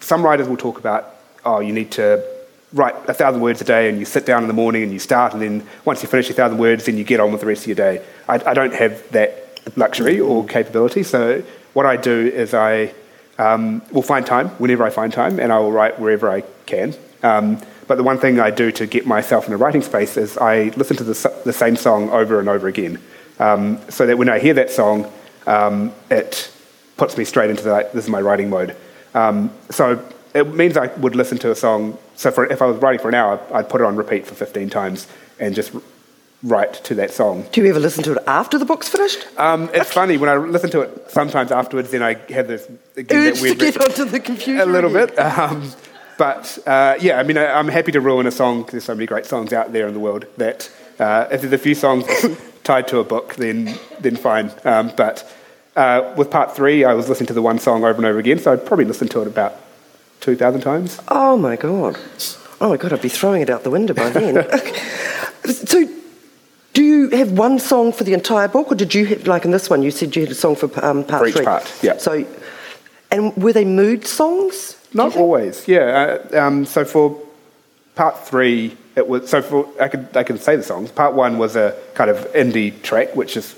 some writers will talk about, oh, you need to write a thousand words a day, and you sit down in the morning and you start, and then once you finish a thousand words, then you get on with the rest of your day. I, I don't have that luxury or capability. So what I do is I um, will find time whenever I find time, and I will write wherever I can. Um, but the one thing I do to get myself in a writing space is I listen to the, the same song over and over again, um, so that when I hear that song, um, it puts me straight into this is my writing mode. Um, so it means I would listen to a song. So for, if I was writing for an hour, I'd put it on repeat for 15 times and just write to that song. Do you ever listen to it after the book's finished? Um, it's funny when I listen to it sometimes afterwards, then I have this again, that Urge to get onto the computer. a little bit. Um, but uh, yeah, I mean, I, I'm happy to ruin a song. 'cause There's so many great songs out there in the world that uh, if there's a few songs tied to a book, then then fine. Um, but uh, with part three, I was listening to the one song over and over again, so I'd probably listen to it about two thousand times. Oh my god. Oh my god, I'd be throwing it out the window by then. so, do you have one song for the entire book, or did you have, like in this one, you said you had a song for um, part For each three? part, yeah. So, and were they mood songs? Not always, yeah. Uh, um, so for part three, it was so for I could I can say the songs. Part one was a kind of indie track, which just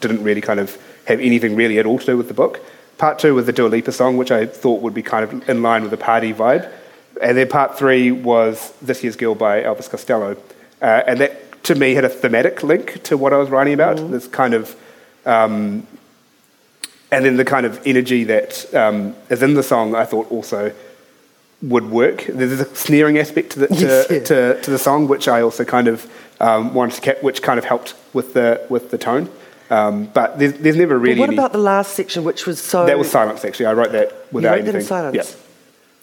didn't really kind of have anything really at all to do with the book. Part two was the Dua Lipa song, which I thought would be kind of in line with the party vibe. And then part three was This Year's Girl by Elvis Costello. Uh, and that, to me, had a thematic link to what I was writing about. This kind of, um, and then the kind of energy that um, is in the song, I thought also would work. There's a sneering aspect to the, to, Yes, yeah. to, to the song, which I also kind of um, wanted to cap, which kind of helped with the, with the tone. Um, but there's, there's never really But what any- about the last section, which was so. that was silence, actually. I wrote that You without wrote that anything. in silence? Yeah.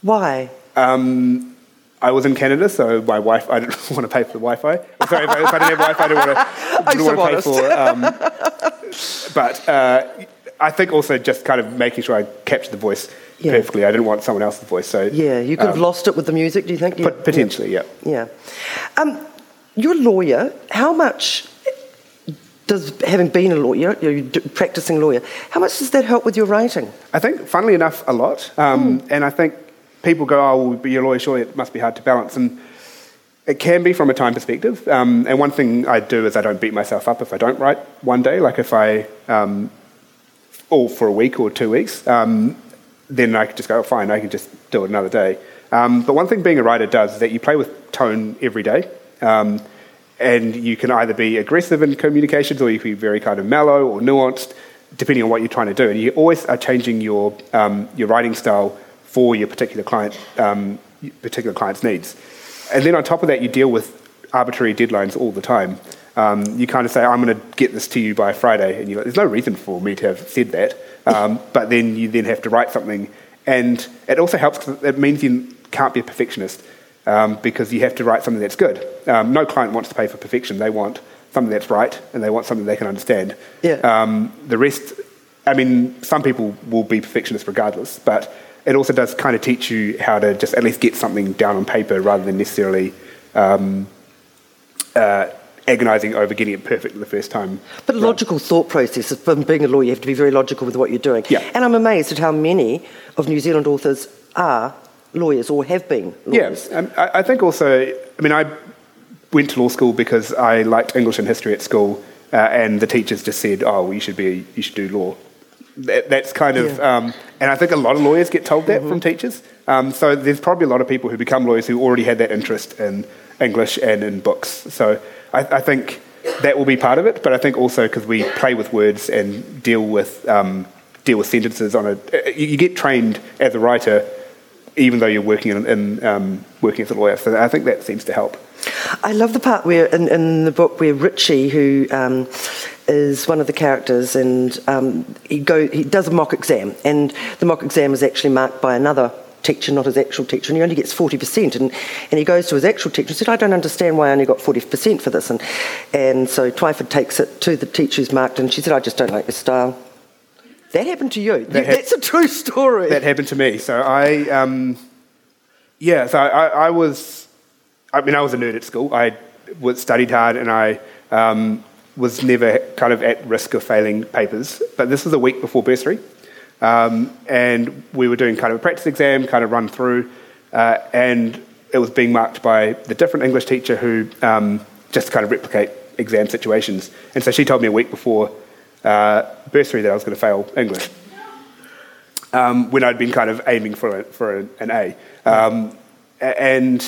Why? Um, I was in Canada, so my wife, I didn't want to pay for the Wi-Fi. Sorry, if I, if I didn't have Wi-Fi, I didn't want to, didn't so want to pay for. Um, but uh, I think also just kind of making sure I captured the voice Yeah. perfectly. I didn't want someone else's voice, so Yeah, you could have um, lost it with the music, do you think? Yeah. pot- potentially, yeah. Yeah. Um, you're a lawyer. How much does, having been a lawyer, you're practicing lawyer, how much does that help with your writing? I think, funnily enough, a lot. Um, And I think people go, oh, well, you're a lawyer, surely it must be hard to balance. And it can be from a time perspective. Um, and one thing I do is I don't beat myself up if I don't write one day. Like if I, um, or for a week or two weeks, um, then I could just go, oh, fine, I can just do it another day. Um, but one thing being a writer does is that you play with tone every day. Um, and you can either be aggressive in communications or you can be very kind of mellow or nuanced, depending on what you're trying to do. And you always are changing your, um, your writing style for your particular client, um, particular client's needs. And then on top of that, you deal with arbitrary deadlines all the time. Um, you kind of say, I'm going to get this to you by Friday, and you're like, there's no reason for me to have said that. Um, but then you then have to write something. And it also helps because it means you can't be a perfectionist um, because you have to write something that's good. Um, no client wants to pay for perfection. They want something that's right and they want something they can understand. Yeah. Um, the rest, I mean, some people will be perfectionists regardless, but it also does kind of teach you how to just at least get something down on paper rather than necessarily um, uh, agonizing over getting it perfect the first time. But a logical thought process. From being a lawyer, you have to be very logical with what you're doing. Yeah. And I'm amazed at how many of New Zealand authors are lawyers or have been lawyers. Yeah, um, I, I think also, I mean, I went to law school because I liked English and history at school, uh, and the teachers just said, "Oh, well, you should be, you should do law." That, that's kind of, Yeah. um, and I think a lot of lawyers get told that from teachers. Um, so there's probably a lot of people who become lawyers who already had that interest in English and in books. So I, I think that will be part of it, but I think also because we play with words and deal with um, deal with sentences on a, you get trained as a writer even though you're working in, in um, working as a lawyer. So I think that seems to help. I love the part where in, in the book where Richie, who um, is one of the characters, and um, he go he does a mock exam, and the mock exam is actually marked by another teacher, not his actual teacher, and he only gets forty percent. And, and he goes to his actual teacher and said, "I don't understand why I only got forty percent for this." And and so Twyford takes it to the teacher who's marked, and she said, "I just don't like your style." That happened to you. That hap- That's a true story. That happened to me. So I, um, yeah, so I, I was, I mean, I was a nerd at school. I was, studied hard and I um, was never kind of at risk of failing papers. But this was a week before bursary. Um, and we were doing kind of a practice exam, kind of run through, uh, and it was being marked by the different English teacher who um, just kind of replicate exam situations. And so she told me a week before uh, bursary that I was going to fail English um, when I'd been kind of aiming for, a, for a, an A. Um, and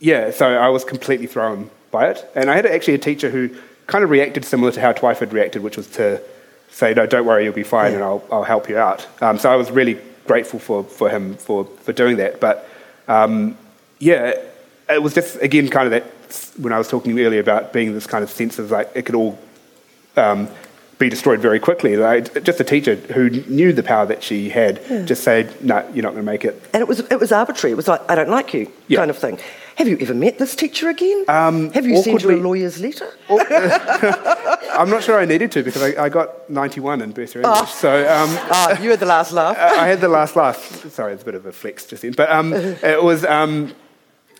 yeah, so I was completely thrown by it. And I had actually a teacher who kind of reacted similar to how Twyford reacted, which was to say, no, don't worry, you'll be fine and I'll, I'll help you out. Um, so I was really grateful for, for him for, for doing that. But um, yeah, it was just, again, kind of that, when I was talking earlier about being this kind of sense of like it could all um, be destroyed very quickly. Like, just a teacher who knew the power that she had just said, no, you're not going to make it. And it was it was arbitrary. It was like I don't like you Yeah. kind of thing. Have you ever met this teacher again? Um, Have you sent her a lawyer's letter? I'm not sure I needed to because I, I got 91 in bursary English. So um, Ah, you had the last laugh. I had the last laugh. Sorry, it's a bit of a flex just then. But um, it was. Um,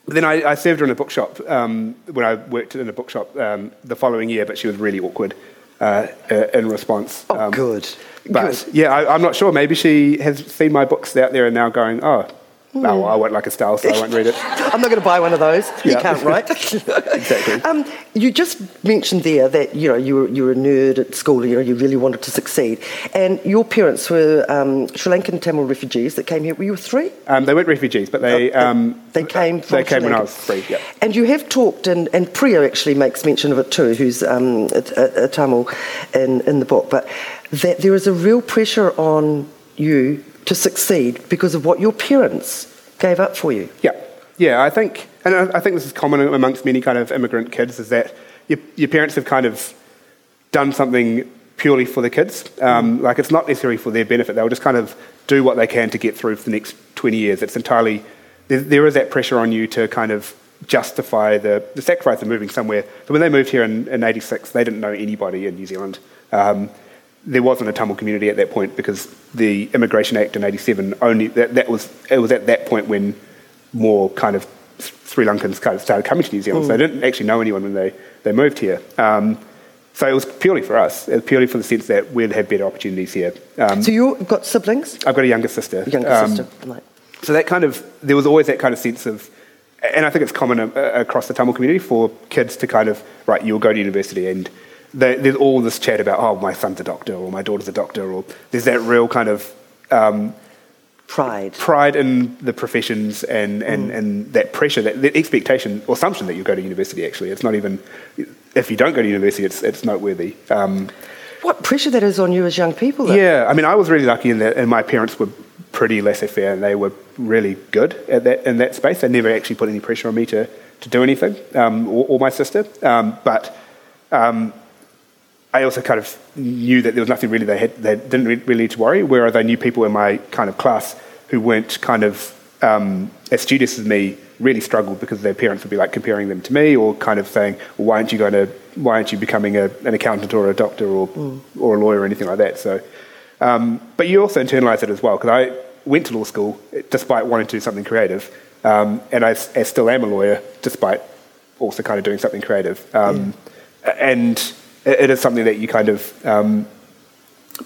then I, I served her in a bookshop um, when I worked in a bookshop um, the following year, but she was really awkward uh, uh, in response. Oh, Um, good. But Good. yeah, I, I'm not sure. Maybe she has seen my books out there and now going, oh, oh well, I won't like a style, so I won't read it. I'm not going to buy one of those. You Yeah. can't write. Exactly. Um, you just mentioned there that you know you were, you were a nerd at school. You know you really wanted to succeed, and your parents were um, Sri Lankan Tamil refugees that came here. Were you three? Um, they weren't refugees, but they um, They came from they came when I was three. Yeah. And you have talked, and, and Priya actually makes mention of it too, who's um, a, a, a Tamil in, in the book, but that there is a real pressure on you to succeed because of what your parents gave up for you. Yeah, yeah. I think, and I think this is common amongst many kind of immigrant kids, is that your, your parents have kind of done something purely for the kids. Um, like it's not necessarily for their benefit. They'll just kind of do what they can to get through for the next twenty years. It's entirely there, there is that pressure on you to kind of justify the, the sacrifice of moving somewhere. So when they moved here in, in 86, they didn't know anybody in New Zealand. Um, there wasn't a Tamil community at that point because the Immigration Act in 87 only, that, that was, it was at that point when more kind of Sri Lankans kind of started coming to New Zealand. So they didn't actually know anyone when they, they moved here. Um, so it was purely for us. It was purely for the sense that we'd have better opportunities here. Um, So you've got siblings? I've got a younger sister. Younger Um, sister. Right. so that kind of, there was always that kind of sense of, and I think it's common uh, across the Tamil community for kids to kind of, right, you'll go to university and there's all this chat about, oh, my son's a doctor or my daughter's a doctor, or there's that real kind of um, Pride. pride in the professions and, and, and that pressure, that, that expectation or assumption that you'll go to university actually. It's not even, if you don't go to university, it's, it's noteworthy. Um, What pressure that is on you as young people. though. yeah, I mean, I was really lucky in that, and my parents were pretty laissez-faire, and they were really good at that in that space. They never actually put any pressure on me to to do anything, um, or, or, my sister. Um, but um, I also kind of knew that there was nothing really they, had, they didn't really need to worry, whereas I knew people in my kind of class who weren't kind of um, as studious as me really struggled because their parents would be like comparing them to me or kind of saying, well, why aren't you going to, why aren't you becoming a, an accountant or a doctor or, mm. or a lawyer or anything like that? So, um, but you also internalize it as well because I went to law school despite wanting to do something creative, um, and I, I, still am a lawyer despite also kind of doing something creative. Um, yeah. And it, it is something that you kind of um,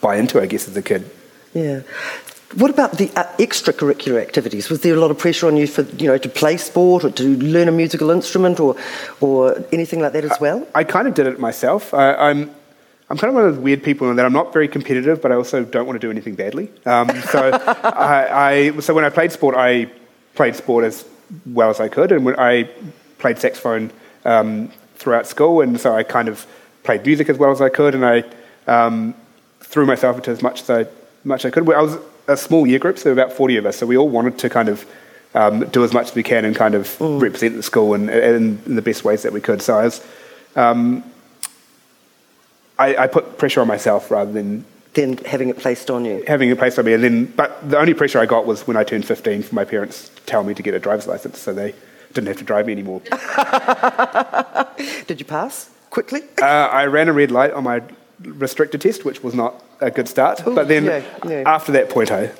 buy into, I guess, as a kid. Yeah. What about the uh, extracurricular activities? Was there a lot of pressure on you for you know to play sport or to learn a musical instrument or or anything like that as well? I, I kind of did it myself. I, I'm I'm kind of one of those weird people in that I'm not very competitive, but I also don't want to do anything badly. Um, so I, I, so when I played sport, I played sport as well as I could, and when I played saxophone um, throughout school, and so I kind of played music as well as I could, and I um, threw myself into as much as I much I could. I was a small year group, so there were about 40 of us, so we all wanted to kind of um, do as much as we can and kind of mm. represent the school in, in, in, the best ways that we could. So I was, um, I, I, put pressure on myself rather than than having it placed on you. Having it placed on me, and then, but the only pressure I got was when I turned 15 for my parents to tell me to get a driver's license, so they didn't have to drive me anymore. Did you pass quickly? Uh, I ran a red light on my restricted test, which was not a good start. Ooh, but then yeah, yeah. after that point, I,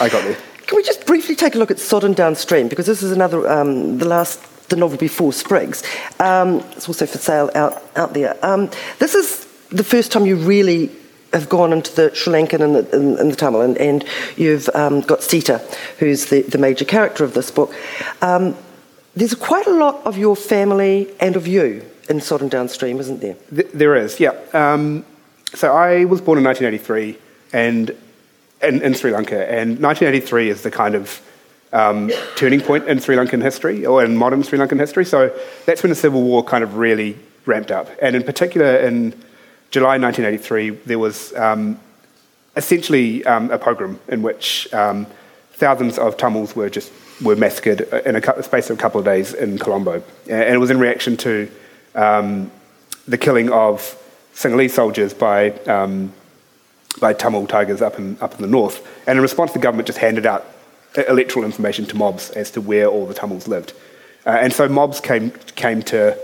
I got there. Can we just briefly take a look at Sodden Downstream? Because this is another, um, the last, the novel before Sprigs. Um, it's also for sale out, out there. Um, this is the first time you really have gone into the Sri Lankan and the, and, and the Tamil, and, and you've um, got Sita, who's the, the major character of this book. Um, there's quite a lot of your family and of you in Sodden Downstream, isn't there? there is, yeah. Um, so I was born in 1983 and in, in Sri Lanka, and 1983 is the kind of um, turning point in Sri Lankan history, or in modern Sri Lankan history. So that's when the civil war kind of really ramped up. And in particular, in July 1983, there was um, essentially um, a pogrom in which um, thousands of Tamils were just were massacred in a space of a couple of days in Colombo, and it was in reaction to um, the killing of Sinhalese soldiers by, um, by Tamil tigers up in, up in the north. And in response, the government just handed out electoral information to mobs as to where all the Tamils lived. Uh, and so mobs came, came to,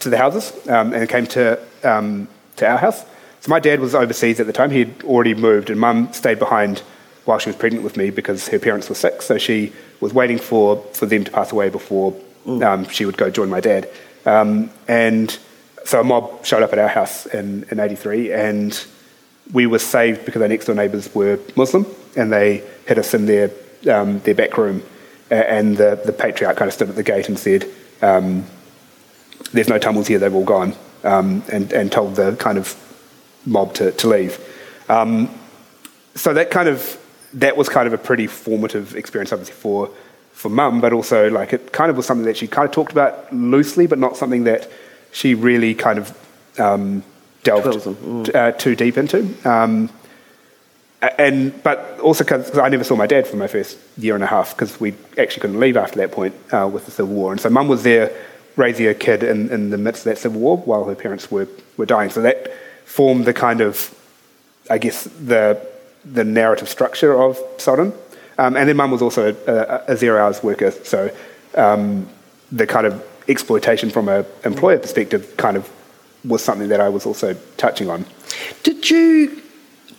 to the houses um, and came to, um, to our house. So my dad was overseas at the time. He'd already moved, and mum stayed behind while she was pregnant with me because her parents were sick. So she was waiting for, for them to pass away before um, she would go join my dad. Um, and so a mob showed up at our house in, in 83 and we were saved because our next door neighbours were Muslim and they hid us in their, um, their back room and the, the patriarch kind of stood at the gate and said, um, there's no Tamils here, they've all gone, um, and, and told the kind of mob to, to leave. Um, so that kind of, that was kind of a pretty formative experience obviously for, for mum, but also like it kind of was something that she kind of talked about loosely, but not something that she really kind of um, delved mm. uh, too deep into. Um, and but also because I never saw my dad for my first year and a half because we actually couldn't leave after that point uh, with the civil war, and so mum was there raising a kid in, in the midst of that civil war while her parents were, were dying. So that formed the kind of, I guess, the the narrative structure of Sodden. Um, and then mum was also a, a, zero hours worker, so um, the kind of exploitation from an employer perspective kind of was something that I was also touching on. Did you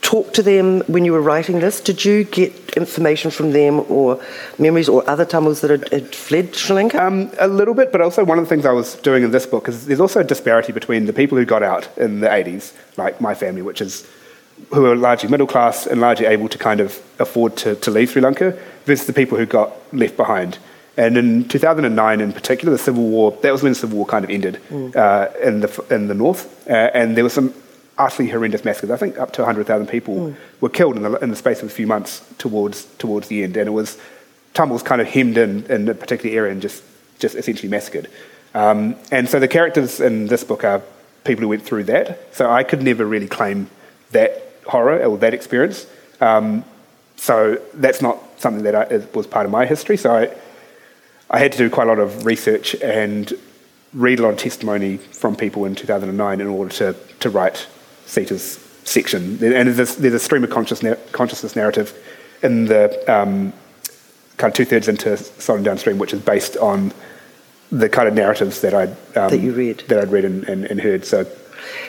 talk to them when you were writing this? Did you get information from them or memories or other Tamils that had, had fled Sri Lanka? Um, a little bit, but also one of the things I was doing in this book is there's also a disparity between the people who got out in the 80s, like my family, which is who are largely middle class and largely able to kind of afford to, to leave Sri Lanka, versus the people who got left behind. And in 2009, in particular, the civil war, that was when the civil war kind of ended mm. uh, in, the, in the north. Uh, and there were some utterly horrendous massacres. I think up to 100,000 people mm. were killed in the, in the space of a few months towards, towards the end. And it was Tamils kind of hemmed in in a particular area and just, just essentially massacred. Um, and so the characters in this book are people who went through that. So I could never really claim that horror or that experience. Um, so that's not something that I, was part of my history. So I, I had to do quite a lot of research and read a lot of testimony from people in 2009 in order to, to write Sita's section. And there's, there's a stream of consciousness narrative in the um, kind of two thirds into Sodden Downstream, which is based on the kind of narratives that I'd um, that you read that I'd read and, and, and heard. So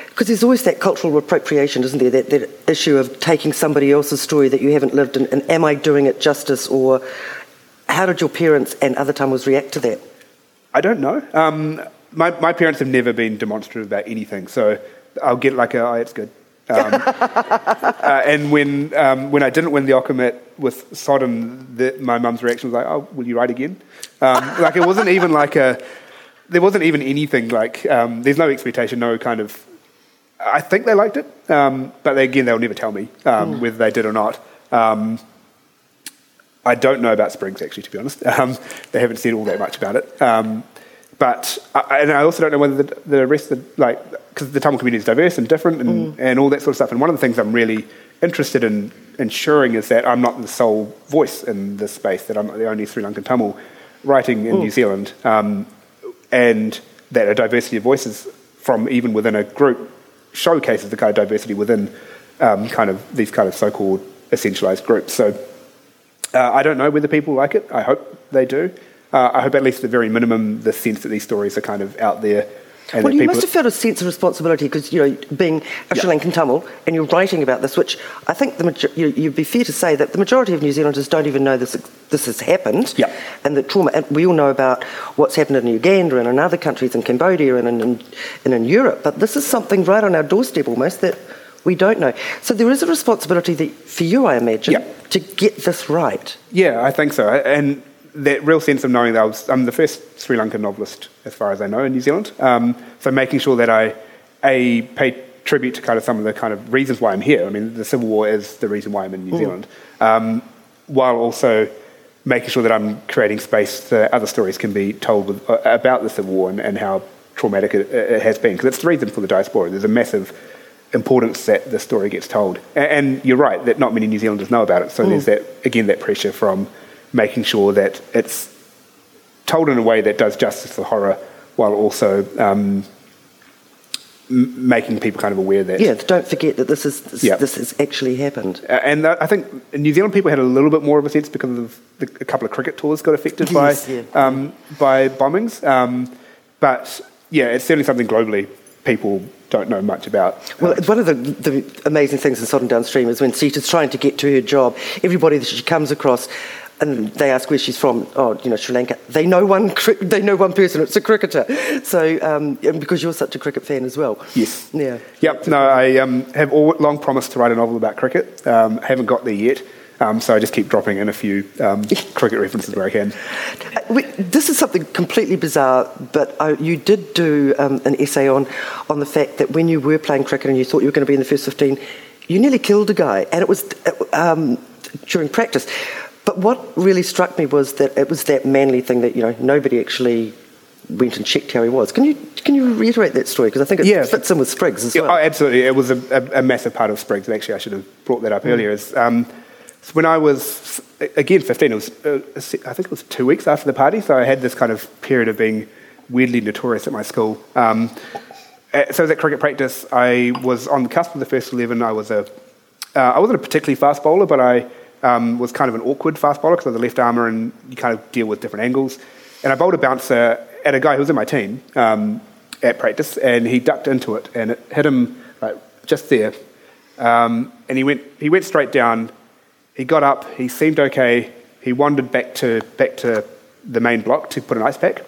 because there's always that cultural appropriation, isn't there? That, that, issue of taking somebody else's story that you haven't lived, in, and am I doing it justice, or how did your parents and other Tamils react to that? I don't know. Um, my, my parents have never been demonstrative about anything, so I'll get like a, oh, it's good. Um, uh, and when um, when I didn't win the Ockham with Sodden, the, my mum's reaction was like, "Oh, will you write again?" Um, like it wasn't even like a. There wasn't even anything like. Um, there's no expectation, no kind of. I think they liked it, um, but they, again, they'll never tell me mm. whether they did or not. I don't know about Sprigs actually, to be honest. they haven't said all that much about it. but I, and I also don't know whether the, the rest of the, like because the Tamil community is diverse and different and, mm. and all that sort of stuff. And one of the things I'm really interested in ensuring is that I'm not the sole voice in this space, that I'm not the only Sri Lankan Tamil writing in mm. New Zealand, um, and that a diversity of voices from even within a group showcases the kind of diversity within um, kind of these kind of so-called essentialized groups. So uh, I don't know whether people like it. I hope they do. Uh, I hope at least the very minimum the sense that these stories are kind of out there and well, you must have felt a sense of responsibility because, you know, being a Sri Lankan Tamil and you're writing about this, which I think the you, you'd be fair to say that the majority of New Zealanders don't even know this this has happened yeah. and that trauma. And we all know about what's happened in Uganda and in other countries, in Cambodia and in, in, and in Europe, but this is something right on our doorstep almost that we don't know. So there is a responsibility that, for you, I imagine, yeah. to get this right. Yeah, I think so. And that real sense of knowing that I was, I'm the first Sri Lankan novelist, as far as I know, in New Zealand. Um, so making sure that I, A, pay tribute to kind of some of the kind of reasons why I'm here. I mean, the Civil War is the reason why I'm in New mm. Zealand, um, while also making sure that I'm creating space so other stories can be told with, uh, about the Civil War and, and how traumatic it, it has been. Because it's the reason for the diaspora. There's a massive importance that the story gets told. And, and you're right, that not many New Zealanders know about it. So mm. there's that, again, that pressure from making sure that it's told in a way that does justice to the horror while also um, m- making people kind of aware that. Yeah, don't forget that this is this, yeah. this has actually happened. Uh, and I think New Zealand people had a little bit more of a sense because of the, a couple of cricket tours got affected yes, by yeah. um, by bombings. Um, but yeah, it's certainly something globally people don't know much about. Well, it's one of the, the amazing things in Sodden Downstream is when Sita's trying to get to her job, everybody that she comes across and they ask where she's from. Oh, you know, Sri Lanka. They know one. They know one person. It's a cricketer. So, um, and because you're such a cricket fan as well. Yes. Yeah. Yep. No, I um, have all, long promised to write a novel about cricket. Um, haven't got there yet. Um, so I just keep dropping in a few um, cricket references where I can. Uh, this is something completely bizarre, but uh, you did do um, an essay on on the fact that when you were playing cricket and you thought you were going to be in the first 15, you nearly killed a guy, and it was uh, during practice. But what really struck me was that it was that manly thing that you know nobody actually went and checked how he was. Can you can you reiterate that story because I think it yeah. fits in with Sprigs as well. oh, absolutely, it was a, a, a, massive part of Sprigs, and actually I should have brought that up mm. earlier. Is um, so when I was again 15, it was uh, I think it was two weeks after the party, so I had this kind of period of being weirdly notorious at my school. Um, uh, so at cricket practice, I was on the cusp of the first eleven. I was a uh, I wasn't a particularly fast bowler, but I um, was kind of an awkward fast bowler because I was a left armer and you kind of deal with different angles. And I bowled a bouncer at a guy who was in my team um, at practice, and he ducked into it and it hit him like, just there. Um, and he went, he went straight down. He got up. He seemed okay. He wandered back to back to the main block to put an ice pack.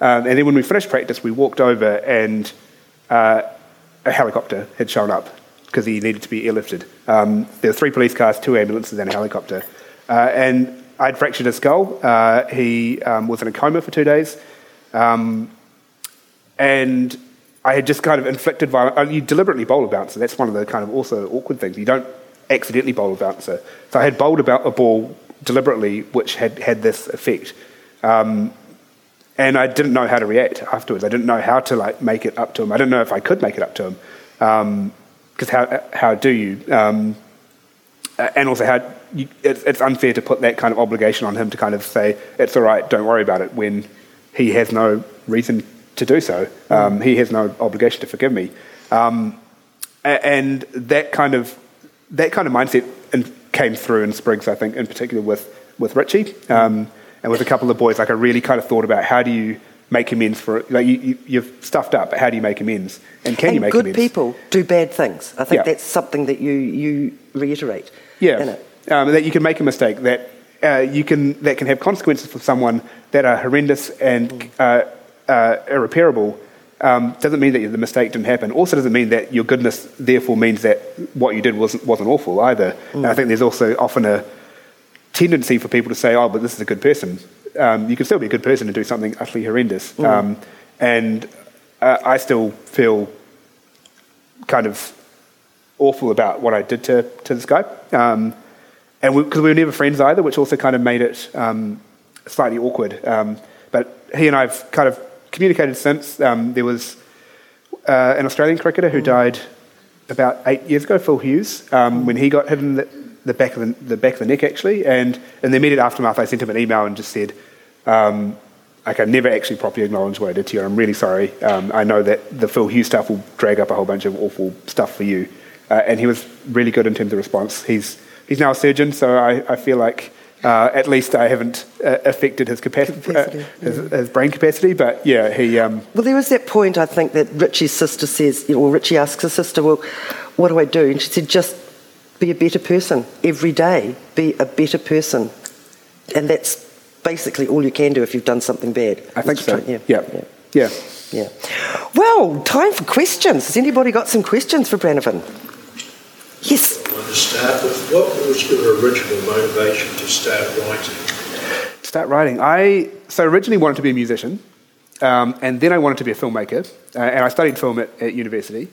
Um, and then when we finished practice, we walked over and uh, a helicopter had shown up because he needed to be airlifted. Um, there were three police cars, two ambulances, and a helicopter. Uh, and I'd fractured his skull. Uh, he um, was in a coma for two days. Um, and I had just kind of inflicted violence. Uh, you deliberately bowl a bouncer. That's one of the kind of also awkward things. You don't accidentally bowl a bouncer. So I had bowled about a ball deliberately, which had had this effect. Um, and I didn't know how to react afterwards. I didn't know how to like make it up to him. I didn't know if I could make it up to him. Um, because how, how do you? Um, and also, how, you, it's, it's unfair to put that kind of obligation on him to kind of say it's all right, don't worry about it when he has no reason to do so. Um, he has no obligation to forgive me, um, and that kind of that kind of mindset came through in Sprigs, I think, in particular with with Richie um, and with a couple of boys. Like I really kind of thought about how do you make amends for it. Like you, you, have stuffed up, but how do you make amends? And can and you make good amends? people do bad things. I think Yeah. that's something that you you reiterate. Yeah, in it. um, that you can make a mistake that uh, you can that can have consequences for someone that are horrendous and uh, uh, irreparable. Um, doesn't mean that the mistake didn't happen. Also, doesn't mean that your goodness therefore means that what you did wasn't wasn't awful either. And I think there's also often a tendency for people to say, "Oh, but this is a good person." Um, you can still be a good person and do something utterly horrendous. Um, and uh, I still feel kind of awful about what I did to, to this guy. Um, and because we, were never friends either, which also kind of made it um, slightly awkward. Um, but he and I've kind of communicated since. Um, there was uh, an Australian cricketer who died about eight years ago, Phil Hughes, um, when he got hit in the, the back of the, the back of the neck actually. And in the immediate aftermath, I sent him an email and just said, um, like I never actually properly acknowledged what I did to you. I'm really sorry. Um, I know that the Phil Hughes stuff will drag up a whole bunch of awful stuff for you. Uh, and he was really good in terms of response. He's he's now a surgeon, so I, I feel like uh, at least I haven't uh, affected his capacity, Capacity, his, his brain capacity. But yeah, he. Um, Well, there was that point, I think, that Richie's sister says, you know, or Richie asks his sister, well, what do I do? And she said, just be a better person every day. Be a better person. And that's basically all you can do if you've done something bad. I think so. try- Yeah. yeah. Yeah. Yeah. Well, time for questions. Has anybody got some questions for Brannavan? Yes. I want to start with what was your original motivation to start writing? Start writing. I so originally wanted to be a musician, um, and then I wanted to be a filmmaker, uh, and I studied film at, at university.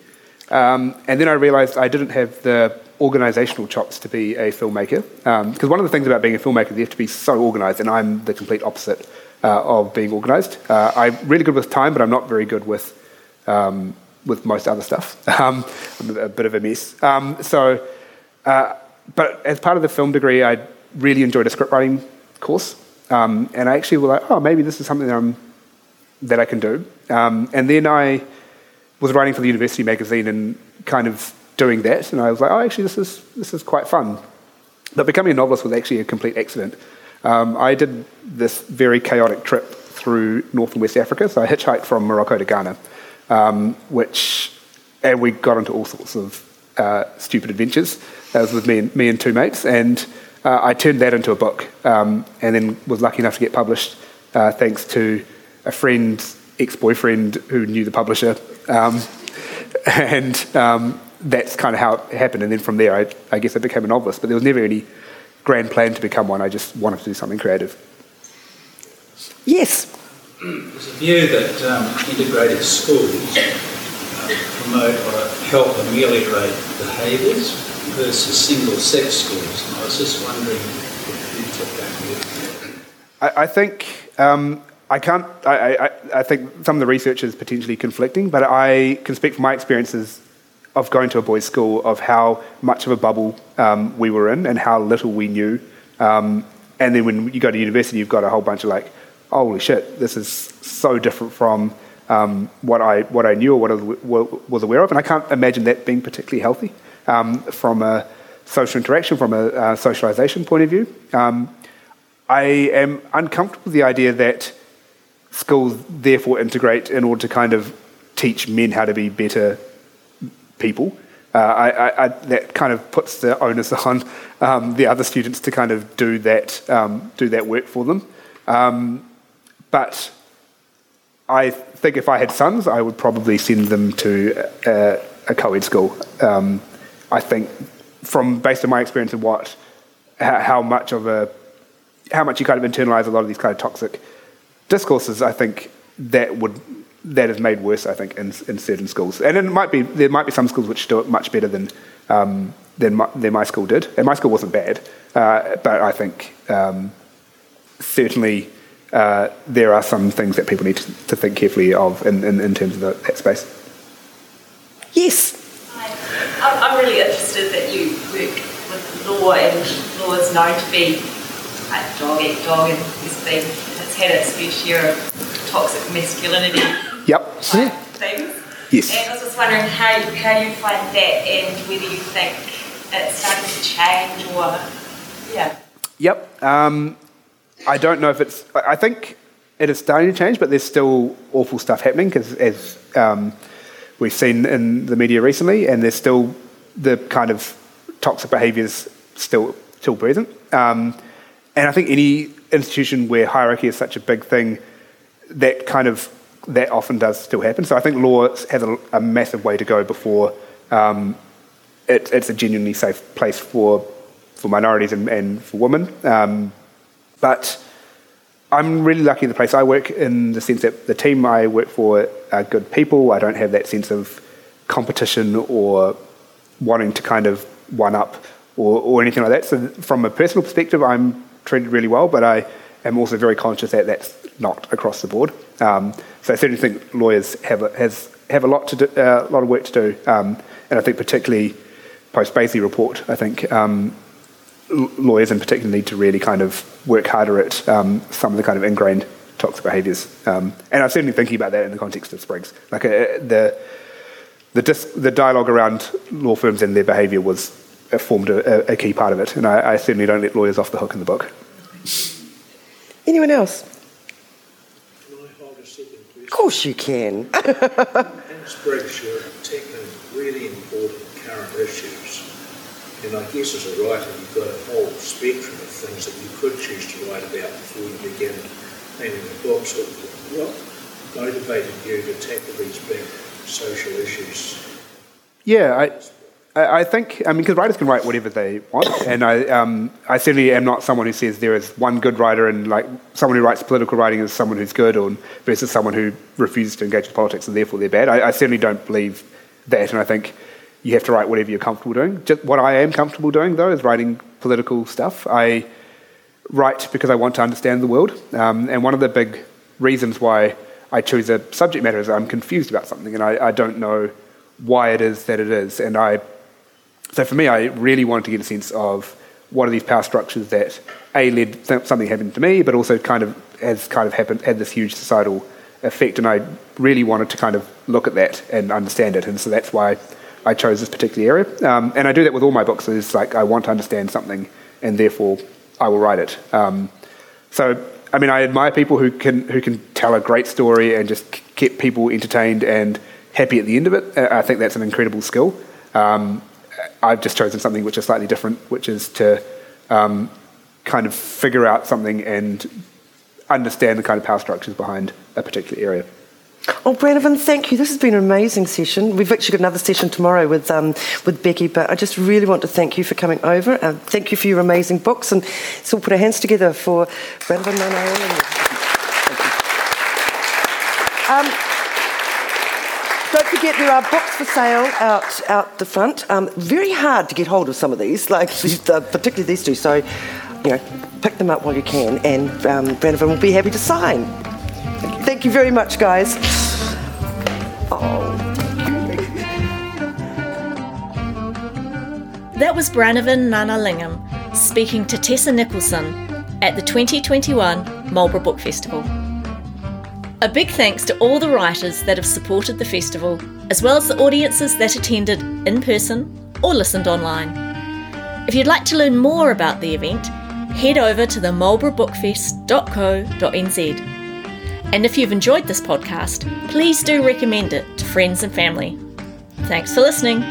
Um, and then I realised I didn't have the organisational chops to be a filmmaker. Because one of the things about being a filmmaker, is you have to be so organised, and I'm the complete opposite uh, of being organised. Uh, I'm really good with time, but I'm not very good with um, with most other stuff. Um, I'm a bit of a mess. Um, so, uh, but as part of the film degree, I really enjoyed a script writing course, um, and I actually was like, oh, maybe this is something that, I'm, that I can do. Um, and then I was writing for the university magazine and kind of doing that, and I was like, oh, actually, this is this is quite fun. But becoming a novelist was actually a complete accident. Um, I did this very chaotic trip through North and West Africa. So I hitchhiked from Morocco to Ghana, um, which, and we got into all sorts of uh, stupid adventures. That was with me and, me and two mates. And uh, I turned that into a book um, and then was lucky enough to get published uh, thanks to a friend's ex boyfriend who knew the publisher. Um, and um, that's kind of how it happened. And then from there, I, I guess I became a novelist. But there was never any grand plan to become one. I just wanted to do something creative. Yes. There's a view that um, integrated schools uh, promote or help ameliorate behaviours versus single-sex schools. And I was just wondering if you took that view. I, I think um, I can't. I, I, I think some of the research is potentially conflicting, but I can speak from my experiences of going to a boys' school of how much of a bubble um, we were in and how little we knew. Um, and then when you go to university, you've got a whole bunch of like, holy shit, this is so different from um, what I what I knew or what I was- aware of, and I can't imagine that being particularly healthy um, from a social interaction, from a uh, socialization point of view. Um, I am uncomfortable with the idea that schools therefore integrate in order to kind of teach men how to be better people. Uh, I, I, that kind of puts the onus on um, the other students to kind of do that, um, do that work for them. Um, but I think if I had sons, I would probably send them to a, a co-ed school. Um, I think, from based on my experience of what, how, how much of a, how much you kind of internalize a lot of these kind of toxic discourses, I think that would that is made worse. I think in, in certain schools, and it might be there might be some schools which do it much better than um, than, my, than my school did. And my school wasn't bad, uh, but I think um, certainly uh, there are some things that people need to, to think carefully of in, in, in terms of the, that space. Yes. Hi. I'm I'm really interested that you work with law, and law is known to be like dog eat dog, and it's been it's had its fair share of toxic masculinity Yep. type things. Yes. And I was just wondering how you, how you find that, and whether you think it's starting to change or yeah. Yep. Um, I don't know if it's. I I think it is starting to change, but there's still awful stuff happening because, as um, we've seen in the media recently, and there's still the kind of toxic behaviours still still present. Um, and I think any institution where hierarchy is such a big thing, that kind of that often does still happen. So I think law has a, a massive way to go before um, it, it's a genuinely safe place for for minorities and, and for women. Um, but I'm really lucky in the place I work in the sense that the team I work for are good people. I don't have that sense of competition or wanting to kind of one up or, or anything like that. So from a personal perspective, I'm treated really well, but I am also very conscious that that's not across the board. Um, so I certainly think lawyers have a, has, have a lot to do, uh, a lot of work to do, um, and I think particularly post Bazley report, I think um, lawyers in particular need to really kind of work harder at um, some of the kind of ingrained toxic behaviours. Um, and I'm certainly thinking about that in the context of Sprigs. Like uh, the the, dis- the dialogue around law firms and their behaviour was uh, formed a, a key part of it, and I, I certainly don't let lawyers off the hook in the book. Anyone else? Can I hold a second question? Of course you can. In Sprigs, you're really important current issues. And I guess as a writer, you've got a whole spectrum of things that you could choose to write about before you begin planning the book. So what motivated you to tackle these big social issues? Yeah, I, I think, I mean, because writers can write whatever they want, and I, um, I certainly am not someone who says there is one good writer and like someone who writes political writing is someone who's good or versus someone who refuses to engage with politics and therefore they're bad. I, I certainly don't believe that, and I think you have to write whatever you're comfortable doing. Just what I am comfortable doing, though, is writing political stuff. I write because I want to understand the world, um, and one of the big reasons why I choose a subject matter is I'm confused about something and I, I don't know why it is that it is, and I so for me, I really wanted to get a sense of what are these power structures that a led something happened to me, but also kind of has kind of happened had this huge societal effect, and I really wanted to kind of look at that and understand it, and so that's why I chose this particular area. Um, and I do that with all my books. Is like I want to understand something, and therefore I will write it. Um, so I mean, I admire people who can who can tell a great story and just keep people entertained and happy at the end of it. Uh, I think that's an incredible skill. Um, I've just chosen something which is slightly different, which is to um, kind of figure out something and understand the kind of power structures behind a particular area. Oh, Brannavan, thank you. This has been an amazing session. We've actually got another session tomorrow with um, with Becky, but I just really want to thank you for coming over. And thank you for your amazing books. And so we'll put our hands together for Brannavan Manaia. There are books for sale out out the front. Um, very hard to get hold of some of these, like uh, particularly these two. So, you know, pick them up while you can, and um, Brannavan will be happy to sign. Thank you very much, guys. That was Brannavan Gnanalingam speaking to Tessa Nicholson at the 2021 Marlborough Book Festival. A big thanks to all the writers that have supported the festival, as well as the audiences that attended in person or listened online. If you'd like to learn more about the event, head over to the marlboroughbookfest.co.nz. And if you've enjoyed this podcast, please do recommend it to friends and family. Thanks for listening.